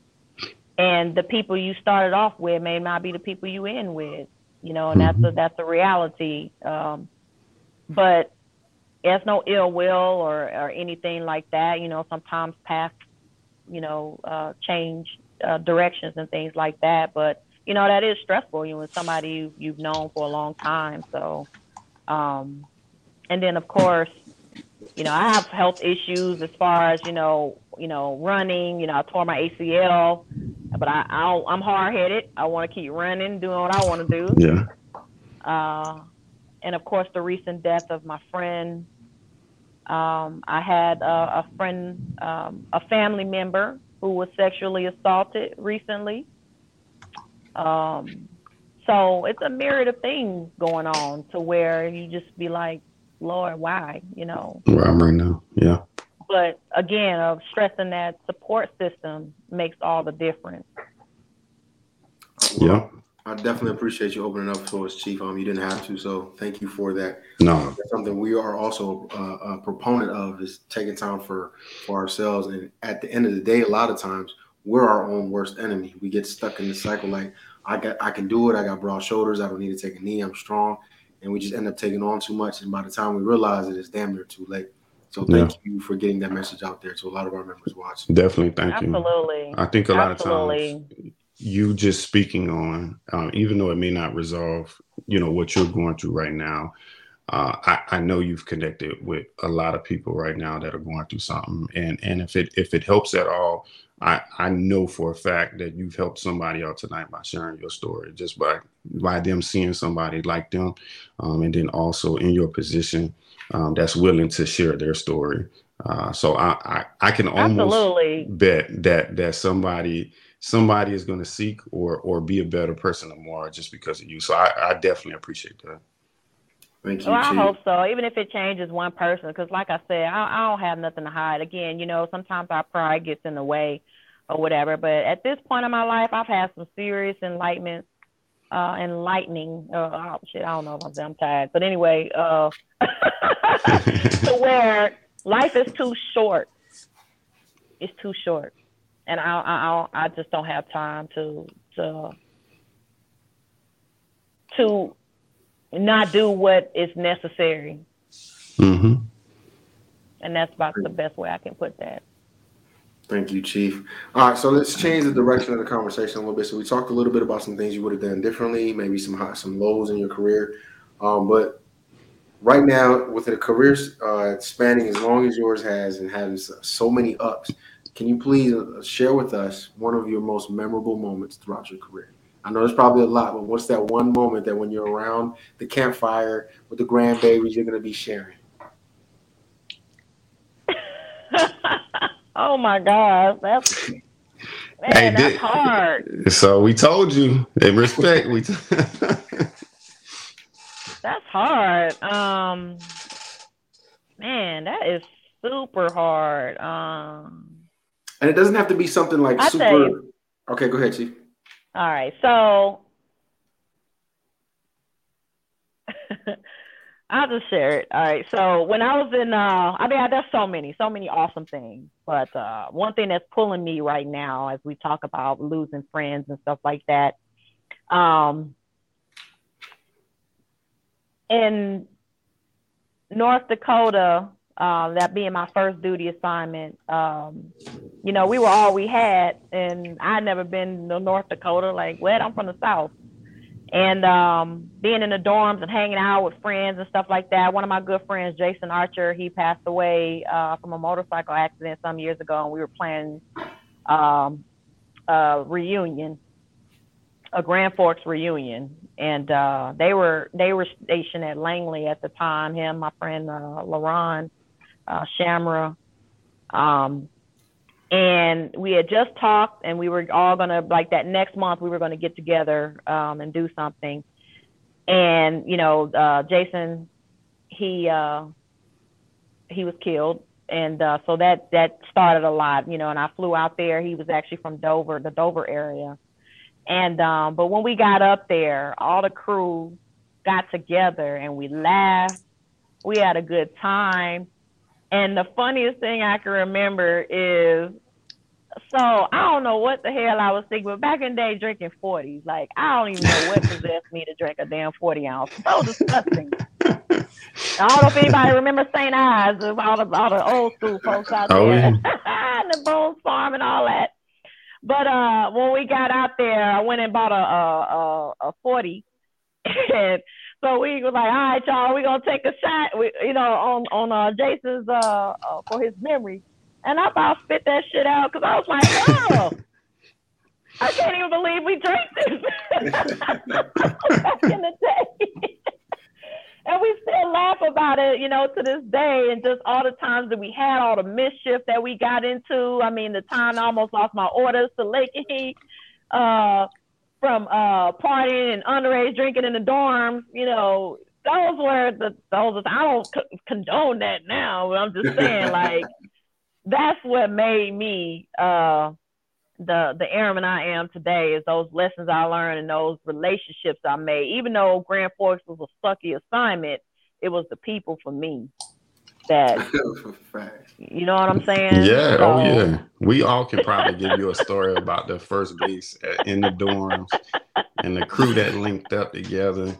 and the people you started off with may not be the people you end with, you know, and that's a, mm-hmm. that's a reality. Um, but there's no ill will or, or anything like that. You know, sometimes paths, you know, uh, change uh, directions and things like that. But you know, that is stressful. You know, with somebody you, you've known for a long time. So, um, and then of course, you know, I have health issues as far as you know, you know, running. You know, I tore my ACL, but I, I I'm hard headed. I want to keep running, doing what I want to do. Yeah. Uh, and of course, the recent death of my friend. Um, I had a, a friend, um, a family member who was sexually assaulted recently. Um, so it's a myriad of things going on to where you just be like, Lord, why? You know. Where I'm right now, yeah. But again, of stressing that support system makes all the difference. Yeah. I definitely appreciate you opening up for us, Chief. Um, you didn't have to, so thank you for that. No, That's something we are also uh, a proponent of is taking time for for ourselves. And at the end of the day, a lot of times we're our own worst enemy. We get stuck in the cycle like I got, I can do it. I got broad shoulders. I don't need to take a knee. I'm strong and we just end up taking on too much. And by the time we realize it, it's damn near too late. So thank yeah. you for getting that message out there to a lot of our members watching. Definitely, thank Absolutely. you. Absolutely. I think a lot of times you just speaking on, um, even though it may not resolve, you know, what you're going through right now. Uh, I, I know you've connected with a lot of people right now that are going through something, and and if it if it helps at all, I, I know for a fact that you've helped somebody out tonight by sharing your story, just by by them seeing somebody like them, um, and then also in your position um, that's willing to share their story. Uh, so I, I, I can almost Absolutely. bet that that somebody somebody is going to seek or or be a better person tomorrow just because of you. So I, I definitely appreciate that. Thank you. Well, I hope so. Even if it changes one person, because like I said, I, I don't have nothing to hide. Again, you know, sometimes our pride gets in the way or whatever. But at this point in my life, I've had some serious enlightenment, uh, enlightening. Uh, oh shit, I don't know I'm, I'm tired, but anyway, uh, to where life is too short. It's too short, and I, I, I just don't have time to to to not do what is necessary. Mm-hmm. And that's about the best way I can put that. Thank you, Chief. All right, so let's change the direction of the conversation a little bit. So we talked a little bit about some things you would have done differently, maybe some high, some lows in your career. Um, but right now, with a career uh, spanning as long as yours has and having so many ups, can you please uh, share with us one of your most memorable moments throughout your career? I know there's probably a lot, but what's that one moment that when you're around the campfire with the grandbabies, you're going to be sharing? Oh my God, that's man, hey, that's did, hard. So we told you in respect. we. T- that's hard. Um, man, that is super hard. Um, and it doesn't have to be something like I super. Okay, go ahead, Chief. All right, so I'll just share it. All right. So when I was in, uh, I mean, there's so many, so many awesome things. But uh, one thing that's pulling me right now, as we talk about losing friends and stuff like that, um, in North Dakota, uh, that being my first duty assignment, um, you know, we were all we had, and I'd never been to North Dakota. Like, what? I'm from the South and um, being in the dorms and hanging out with friends and stuff like that. One of my good friends, Jason Archer, he passed away uh, from a motorcycle accident some years ago, and we were planning um, a reunion, a Grand Forks reunion, and uh, they were they were stationed at Langley at the time. Him, my friend uh, Laron uh, Shamra. Um, and we had just talked and we were all gonna like that next month we were gonna get together um, and do something. And you know uh, jason he uh, he was killed. And uh, so that that started a lot you know and i flew out there. He was actually from dover the dover area. And um, but when we got up there all the crew got together and we laughed. We had a good time and the funniest thing I can remember is so I don't know what the hell I was thinking, but back in the day, drinking 40s, like I don't even know what possessed me to drink a damn 40 ounce. So disgusting. I don't know if anybody remembers St. Ides, all the, all the old school folks out oh, there, yeah. and the Boone's Farm and all that. But uh, when we got out there, I went and bought a a, a, a 40, and so we was like, all right, y'all, we gonna take a shot, we, you know, on on uh, Jason's uh, uh, for his memory, and I about spit that shit out because I was like, oh, I can't even believe we drank this back in the day. and we still laugh about it, you know, to this day, and just all the times that we had, all the mischief that we got into. I mean, the time I almost lost my orders to Lakenheath. Uh, from uh partying and underage drinking in the dorms, you know, those were the those. I don't c- condone that now. But I'm just saying, like, that's what made me uh the the airman I am today. Is those lessons I learned and those relationships I made. Even though Grand Forks was a sucky assignment, it was the people for me that you know what I'm saying? Yeah, oh, so, oh yeah. We all can probably give you a story about the first base in the dorms and the crew that linked up together.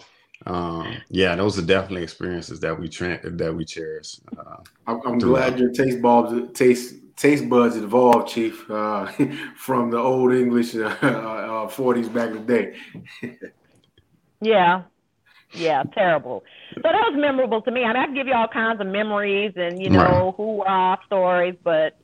Um, yeah, those are definitely experiences that we tra- that we cherish. Uh, I'm, I'm glad your taste bulbs taste taste buds evolved, Chief, uh, from the Olde English uh, 40s uh, back in the day. yeah, yeah, terrible. So that was memorable to me. I mean, I can give you all kinds of memories and you know right. who are stories, but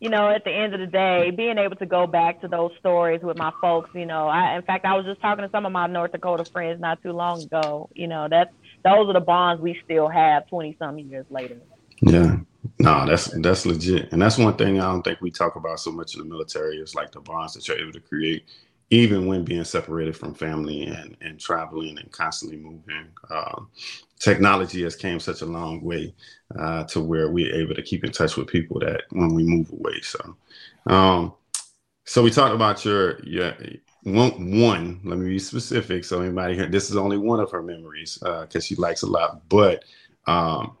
you know, at the end of the day, being able to go back to those stories with my folks, you know, I in fact I was just talking to some of my North Dakota friends not too long ago. You know, that's those are the bonds we still have twenty some years later. Yeah. No, that's that's legit. And that's one thing I don't think we talk about so much in the military is like the bonds that you're able to create even when being separated from family and, and traveling and constantly moving. Um, technology has came such a long way uh, to where we're able to keep in touch with people that when we move away. So, um, so we talked about your your one, one. Let me be specific. So anybody here, this is only one of her memories because uh, she likes a lot. But um,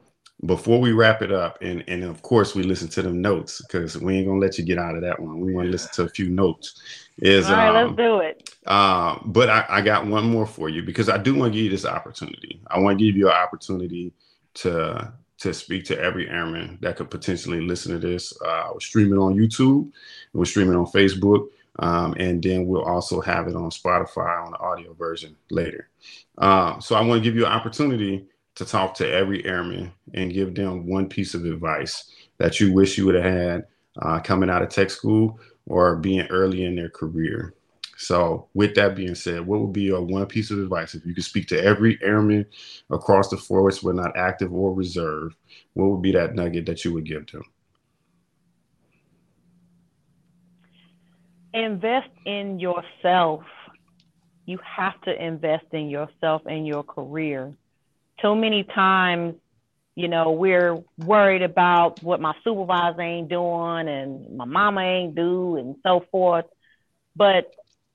before we wrap it up, and and of course we listen to them notes because we ain't gonna let you get out of that one. We want to listen to a few notes. Is all right, um, let's do it. Uh, but I, I got one more for you because I do want to give you this opportunity. I want to give you an opportunity to to speak to every airman that could potentially listen to this. Uh, we're streaming on YouTube, we're streaming on Facebook, um, and then we'll also have it on Spotify on the audio version later. Uh, so I want to give you an opportunity to talk to every airman and give them one piece of advice that you wish you would have had uh, coming out of tech school or being early in their career. So, with that being said, what would be your one piece of advice if you could speak to every airman across the force, whether not active or reserve? What would be that nugget that you would give them? Invest in yourself. You have to invest in yourself and your career. Too many times, you know, we're worried about what my supervisor ain't doing and my mama ain't do and so forth. But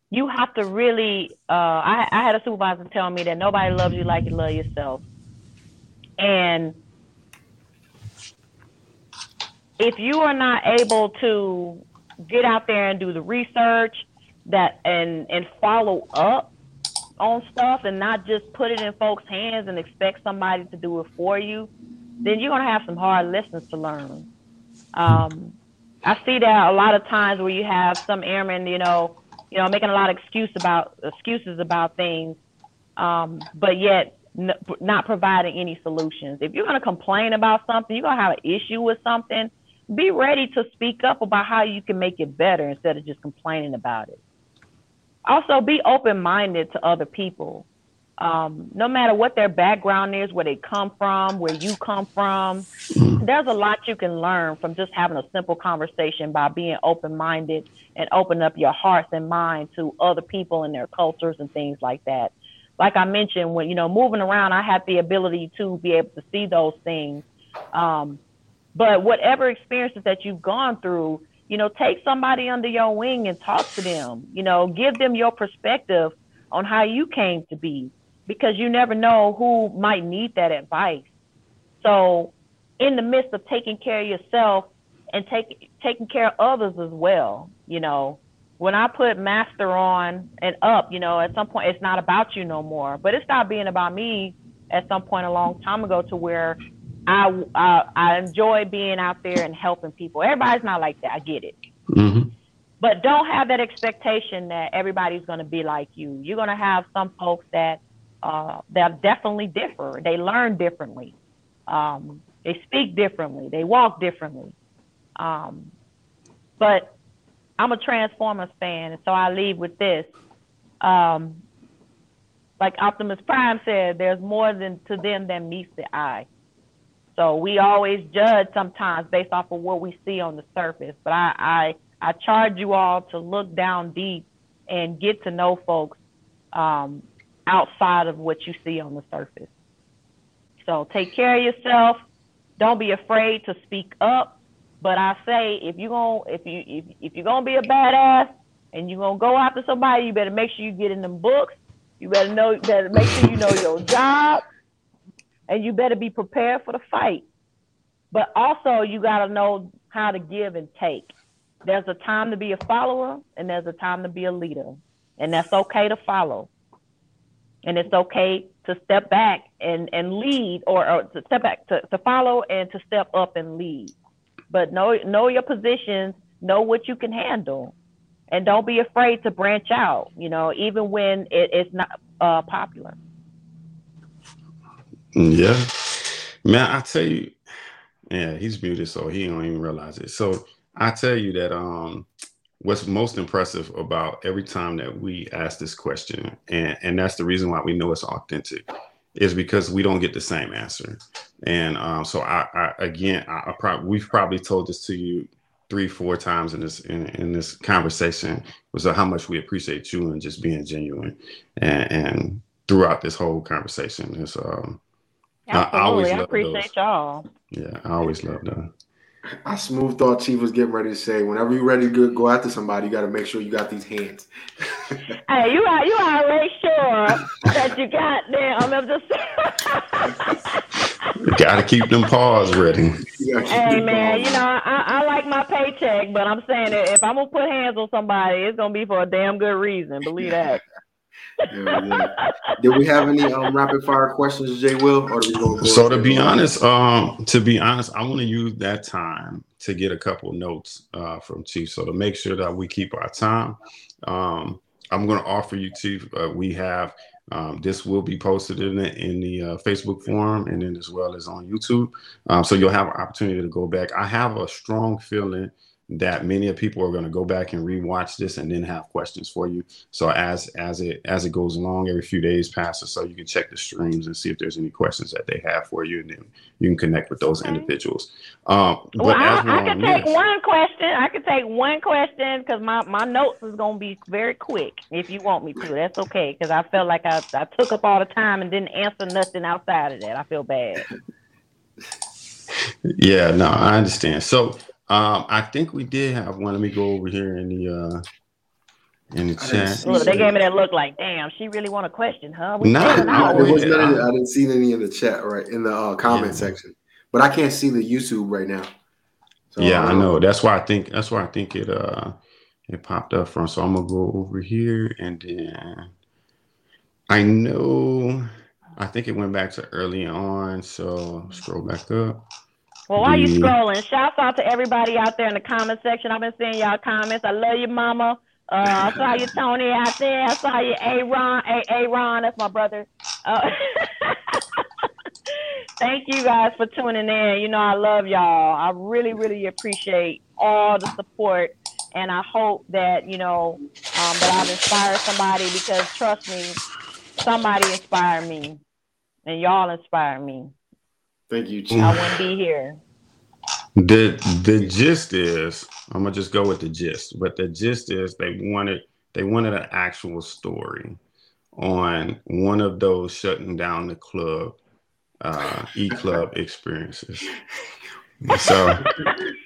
you have to really uh, I, I had a supervisor tell me that nobody loves you like you love yourself and if you are not able to get out there and do the research that and and follow up on stuff and not just put it in folks hands and expect somebody to do it for you then you're going to have some hard lessons to learn um, i see that a lot of times where you have some airmen you know you know, making a lot of excuse about excuses about things, um, but yet n- not providing any solutions. If you're going to complain about something, you're going to have an issue with something. Be ready to speak up about how you can make it better instead of just complaining about it. Also, be open minded to other people um, no matter what their background is, where they come from, where you come from, mm. there's a lot you can learn from just having a simple conversation by being open minded and open up your hearts and mind to other people and their cultures and things like that. Like I mentioned, when you know moving around, I had the ability to be able to see those things. Um, but whatever experiences that you've gone through, you know, take somebody under your wing and talk to them. You know, give them your perspective on how you came to be because you never know who might need that advice. So, in the midst of taking care of yourself and take, taking care of others as well, you know, when I put master on and up, you know, at some point it's not about you no more, but it stopped being about me at some point a long time ago to where I, I, I enjoy being out there and helping people. Everybody's not like that. I get it. Mm-hmm. But don't have that expectation that everybody's going to be like you. You're going to have some folks that uh, they're definitely differ. They learn differently. Um, they speak differently. They walk differently. Um, but I'm a Transformers fan, and so I leave with this. Um, like Optimus Prime said, there's more than to them than meets the eye. So we always judge sometimes based off of what we see on the surface. But I, I, I charge you all to look down deep and get to know folks um, outside of what you see on the surface. So take care of yourself. Don't be afraid to speak up. But I say if you're gonna if you if, if you're gonna be a badass and you're gonna go after somebody, you better make sure you get in them books. You better know you better make sure you know your job and you better be prepared for the fight. But also you gotta know how to give and take. There's a time to be a follower and there's a time to be a leader. And that's okay to follow and it's okay to step back and, and lead or, or to step back to, to follow and to step up and lead but know know your positions know what you can handle and don't be afraid to branch out you know even when it, it's not uh, popular yeah man i tell you yeah he's muted so he don't even realize it so i tell you that um what's most impressive about every time that we ask this question, and, and that's the reason why we know it's authentic, is because we don't get the same answer. And um, so I, I again, I, I pro- we've probably told this to you three, four times in this in, in this conversation was how much we appreciate you and just being genuine and, and throughout this whole conversation. It's um Absolutely. I, I always I appreciate those. y'all. Yeah, I always love that. I smooth thought Chief was getting ready to say, whenever you're ready to go after somebody, you got to make sure you got these hands. hey, you are you already sure that you got them? I'm just. got to keep them paws ready. Hey man, you know I, I like my paycheck, but I'm saying that if I'm gonna put hands on somebody, it's gonna be for a damn good reason. Believe that. Yeah, we did. did. we have any um, rapid fire questions, Jay Will? Or so to be honest, um, to be honest, I want to use that time to get a couple notes uh, from Chief. So to make sure that we keep our time, um, I'm going to offer you, Chief. Uh, we have um, this will be posted in the, in the uh, Facebook forum and then as well as on YouTube. Um, so you'll have an opportunity to go back. I have a strong feeling that many of people are going to go back and rewatch this and then have questions for you. So as as it as it goes along, every few days passes, so you can check the streams and see if there's any questions that they have for you, and then you can connect with those okay. individuals. Um, well, I, I can take this, one question. I can take one question because my my notes is going to be very quick. If you want me to, that's okay. Because I felt like I I took up all the time and didn't answer nothing outside of that. I feel bad. yeah, no, I understand. So um, I think we did have one. Let me go over here in the uh in the chat. Look, they gave me that look like, damn, she really want a question, huh? We nah, I, I didn't see any in the chat right in the uh, comment yeah. section, but I can't see the YouTube right now. So, yeah, I know. That's why I think that's why I think it uh it popped up from. So I'm gonna go over here and then I know I think it went back to early on. So scroll back up. Well, while you scrolling, shouts out to everybody out there in the comment section. I've been seeing y'all comments. I love you, mama. Uh, I saw you, Tony, out there. I saw you, Aaron. A Aaron, that's my brother. Uh, thank you guys for tuning in. You know, I love y'all. I really, really appreciate all the support. And I hope that, you know, um, that I've inspired somebody because trust me, somebody inspired me. And y'all inspired me. Thank you, Chief. I wouldn't be here. The the gist is I'm gonna just go with the gist, but the gist is they wanted they wanted an actual story on one of those shutting down the club uh, e club experiences. So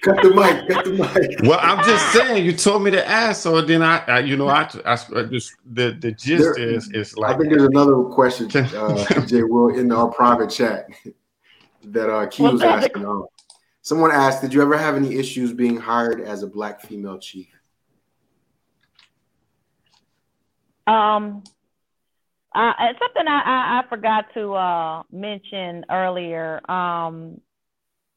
cut the mic, cut the mic. Well, I'm just saying you told me to ask, so then I, I you know, I, I, I just the the gist there, is is like I think there's another question, uh, Jay Will, in our private chat that uh, Key was asking. Um, someone asked, "Did you ever have any issues being hired as a black female chief?" Um, uh, it's something I, I, I forgot to uh, mention earlier. Um,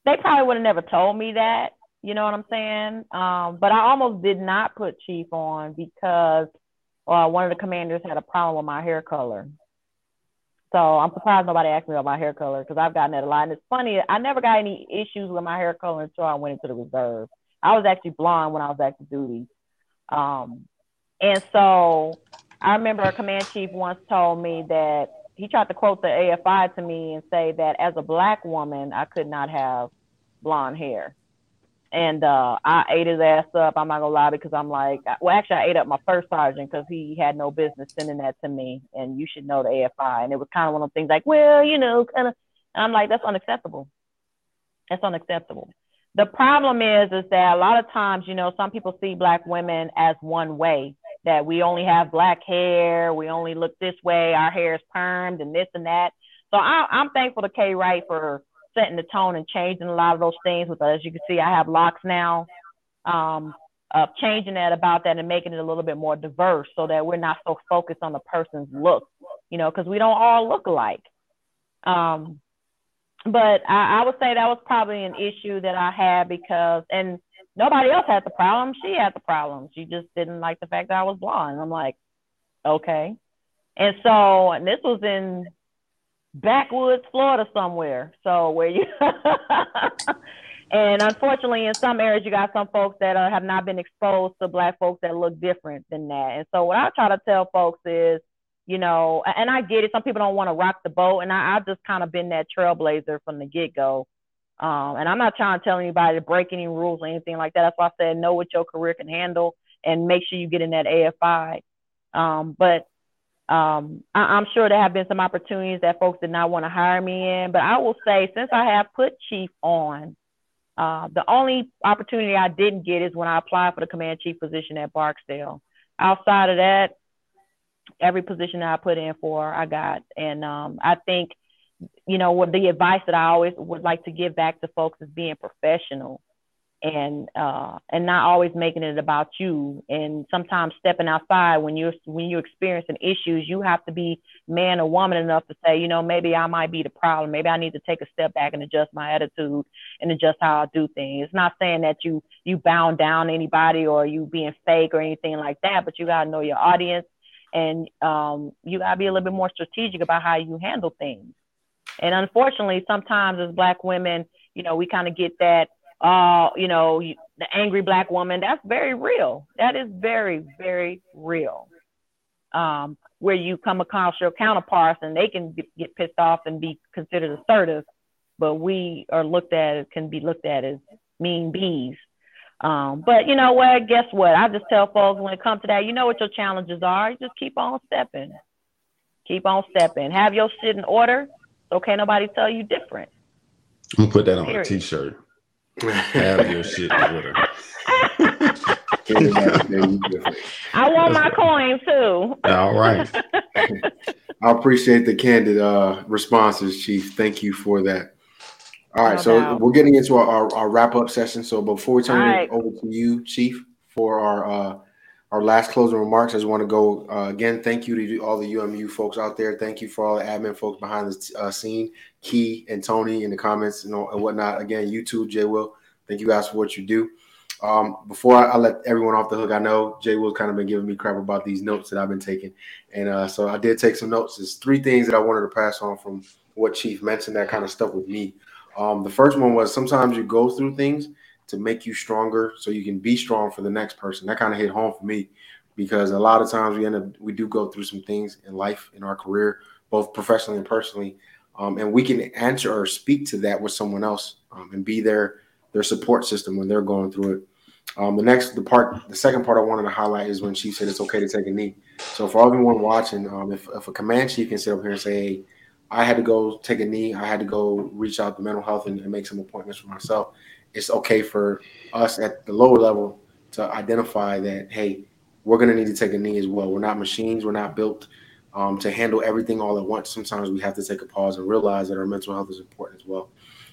they probably would have never told me that. You know what I'm saying? Um, but I almost did not put chief on because uh, one of the commanders had a problem with my hair color. So I'm surprised nobody asked me about my hair color because I've gotten that a lot. And it's funny, I never got any issues with my hair color until I went into the reserve. I was actually blonde when I was active duty. Um, and so I remember a command chief once told me that he tried to quote the AFI to me and say that as a black woman, I could not have blonde hair and uh, I ate his ass up. I'm not gonna lie because I'm like, well, actually, I ate up my first sergeant because he had no business sending that to me, and you should know the AFI. And it was kind of one of those things like, well, you know, kind of. And I'm like, that's unacceptable. That's unacceptable. The problem is, is that a lot of times, you know, some people see black women as one way. That we only have black hair, we only look this way, our hair is permed, and this and that. So I, I'm thankful to Kay Wright for setting the tone and changing a lot of those things with us. As you can see, I have locks now. Um, of changing that about that and making it a little bit more diverse so that we're not so focused on the person's look, you know, because we don't all look alike. Um, but I, I would say that was probably an issue that I had because, and nobody else had the problem. She had the problem. She just didn't like the fact that I was blonde. I'm like, okay. And so, and this was in backwoods Florida somewhere. So where you and unfortunately in some areas you got some folks that are, have not been exposed to black folks that look different than that. And so what I try to tell folks is, you know, and I get it, some people don't want to rock the boat and I, I've just kind of been that trailblazer from the get go. Um, and I'm not trying to tell anybody to break any rules or anything like that. That's why I said know what your career can handle and make sure you get in that AFI. Um, but um, I, am sure there have been some opportunities that folks did not want to hire me in, but I will say since I have put chief on, uh, the only opportunity I didn't get is when I applied for the command chief position at Barksdale. Outside of that, every position that I put in for, I got. And um, I think, you know, what the advice that I always would like to give back to folks is being professional. And uh, and not always making it about you. And sometimes stepping outside when you're when you're experiencing issues, you have to be man or woman enough to say, you know, maybe I might be the problem. Maybe I need to take a step back and adjust my attitude and adjust how I do things. It's not saying that you you bound down anybody or you being fake or anything like that, but you gotta know your audience and um, you gotta be a little bit more strategic about how you handle things. And unfortunately, sometimes as Black women, you know, we kind of get that uh, you know, the angry black woman, that's very real. That is very, very real. Um, where you come across your counterparts and they can get pissed off and be considered assertive, but we are looked at, can be looked at as mean bees. Um, but you know what? Guess what? I just tell folks when it comes to that, you know what your challenges are. You just keep on stepping. Keep on stepping. Have your shit in order. So can't nobody tell you different. I'm gonna put that on Period. a t-shirt. Have your shit in order. I want my coin too. All right. I appreciate the candid uh, responses, Chief. Thank you for that. All right, no so doubt. we're getting into our, our, our, wrap up session. So before we turn right. it over to you, Chief, for our uh, our last closing remarks, I just want to go uh, again. Thank you to all the UMU folks out there. Thank you for all the admin folks behind the uh, scene, Key and Tony in the comments and, and whatnot. Again, YouTube, Jay Will. Thank you guys for what you do. Um, before I, I, let everyone off the hook, I know Jay Will's kind of been giving me crap about these notes that I've been taking, and uh, so I did take some notes. There's three things that I wanted to pass on from what Chief mentioned that kind of stuck with me. Um, the first one was sometimes you go through things to make you stronger so you can be strong for the next person. That kind of hit home for me because a lot of times we end up we do go through some things in life in our career, both professionally and personally, um, and we can answer or speak to that with someone else um, and be their their support system when they're going through it. Um, the next, the part, the second part I wanted to highlight is when she said it's okay to take a knee. So for everyone watching, um, if, if a command chief can sit up here and say, hey, I had to go take a knee, I had to go reach out to mental health and, and make some appointments for myself it's okay for us at the lower level to identify that hey we're going to need to take a knee as well we're not machines we're not built um, to handle everything all at once sometimes we have to take a pause and realize that our mental health is important as well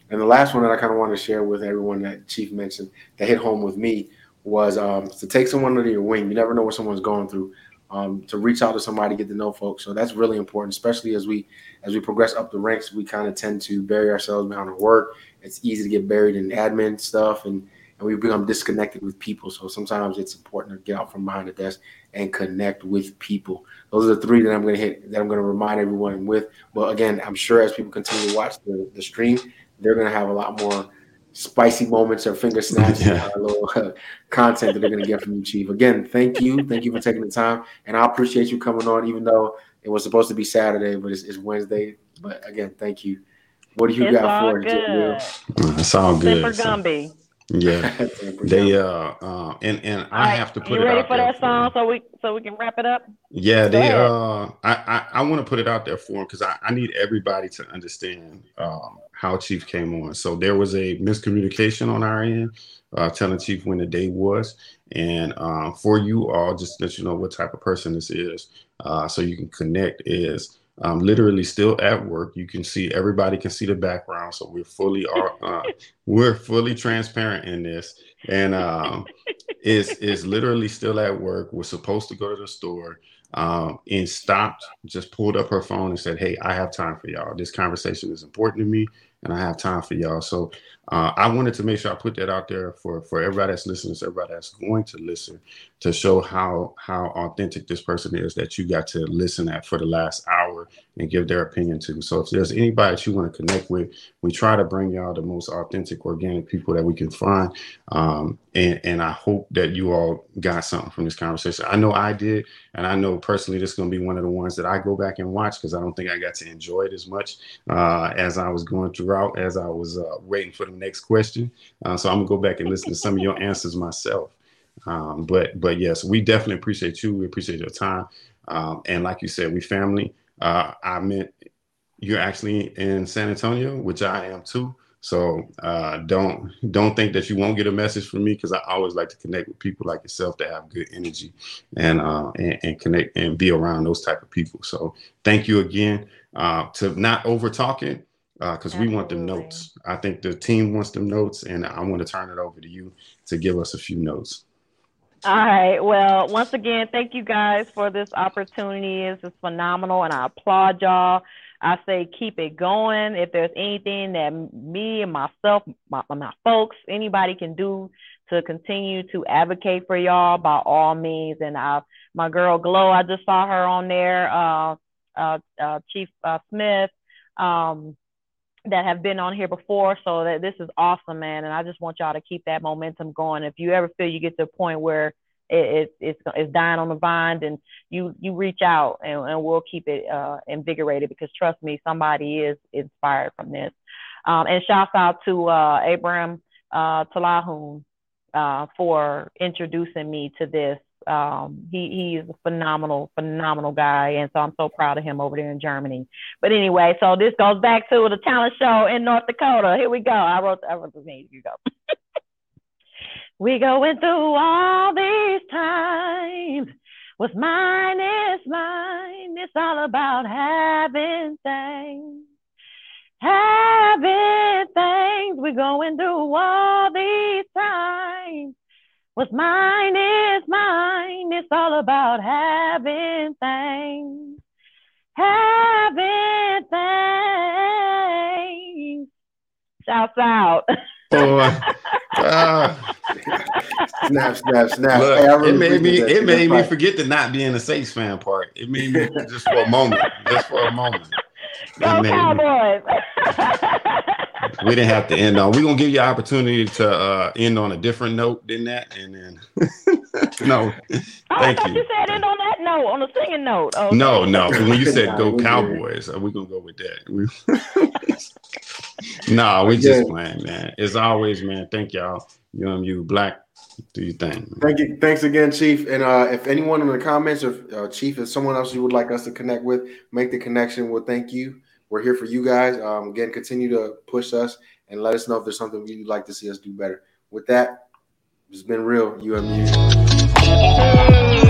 and the last one that i kind of want to share with everyone that chief mentioned that hit home with me was um, to take someone under your wing you never know what someone's going through um, to reach out to somebody, get to know folks. So that's really important, especially as we as we progress up the ranks. We kind of tend to bury ourselves behind our work. It's easy to get buried in admin stuff, and and we become disconnected with people. So sometimes it's important to get out from behind the desk and connect with people. Those are the three that I'm going to hit that I'm going to remind everyone with. But again, I'm sure as people continue to watch the, the stream, they're going to have a lot more spicy moments or finger snaps yeah. and little uh, content that they're going to get from you, Chief. Again, thank you. Thank you for taking the time. And I appreciate you coming on, even though it was supposed to be Saturday, but it's, it's Wednesday. But again, thank you. What do you it's got for it? It's all good. For Gumby. Yeah, they uh, uh, and and I right. have to put it. you it ready for that song so we so we can wrap it up. Yeah, they uh, I I, I want to put it out there for them because I, I need everybody to understand um how Chief came on. So there was a miscommunication on our end, uh, telling Chief when the day was, and uh, for you all, just let you know what type of person this is, uh, so you can connect is um, literally still at work. You can see everybody can see the background, so we're fully uh, we're fully transparent in this, and um, is is literally still at work. We're supposed to go to the store. Um, and stopped, just pulled up her phone and said, Hey, I have time for y'all. This conversation is important to me and I have time for y'all. So uh, I wanted to make sure I put that out there for for everybody that's listening, everybody that's going to listen, to show how how authentic this person is that you got to listen at for the last hour and give their opinion to. So if there's anybody that you want to connect with, we try to bring y'all the most authentic, organic people that we can find. Um, and and I hope that you all got something from this conversation. I know I did, and I know personally this is going to be one of the ones that I go back and watch because I don't think I got to enjoy it as much uh, as I was going throughout as I was uh, waiting for the next question. Uh, so I'm gonna go back and listen to some of your answers myself. Um, but but yes, we definitely appreciate you. We appreciate your time. Um, and like you said, we family. Uh, I meant you're actually in San Antonio, which I am too. So uh, don't don't think that you won't get a message from me because I always like to connect with people like yourself that have good energy and, uh, and, and connect and be around those type of people. So thank you again uh, to not over talking because uh, we want them notes. I think the team wants them notes, and I want to turn it over to you to give us a few notes. All right. Well, once again, thank you guys for this opportunity. This is phenomenal, and I applaud y'all. I say keep it going. If there's anything that me and myself, my, my folks, anybody can do to continue to advocate for y'all, by all means. And I, my girl Glow, I just saw her on there. Uh, uh, uh, Chief uh, Smith. Um, that have been on here before. So that this is awesome, man. And I just want y'all to keep that momentum going. If you ever feel you get to a point where it, it it's it's dying on the vine, then you you reach out and, and we'll keep it uh, invigorated because trust me, somebody is inspired from this. Um, and shouts out to uh, Abraham uh, Talahun uh, for introducing me to this um, he he is a phenomenal, phenomenal guy, and so I'm so proud of him over there in Germany. But anyway, so this goes back to the talent show in North Dakota. Here we go. I wrote I wrote the name. Here you go. we going through all these times. What's mine is mine. It's all about having things. Having things. We're going through all these times. What's mine is mine. It's all about having things. Having things. Shouts out. Oh, uh, snap, snap, snap. Look, hey, really it made me it made me forget to not be in the Saints fan part. It made me just for a moment, just for a moment. Go Cowboys. we didn't have to end on. We're gonna give you an opportunity to uh, end on a different note than that, and then no, oh, thank you. You said end on that note, on a singing note. Okay. No, no. When you said go Cowboys, we're gonna go with that. no, we just playing, man. As always, man. Thank y'all. UMU Black do you think? Thank you. Thanks again, Chief. And uh, if anyone in the comments or uh, Chief, if someone else you would like us to connect with, make the connection. Well, thank you we're here for you guys. Um, again, continue to push us and let us know if there's something you'd like to see us do better. With that, it's been real. UMU.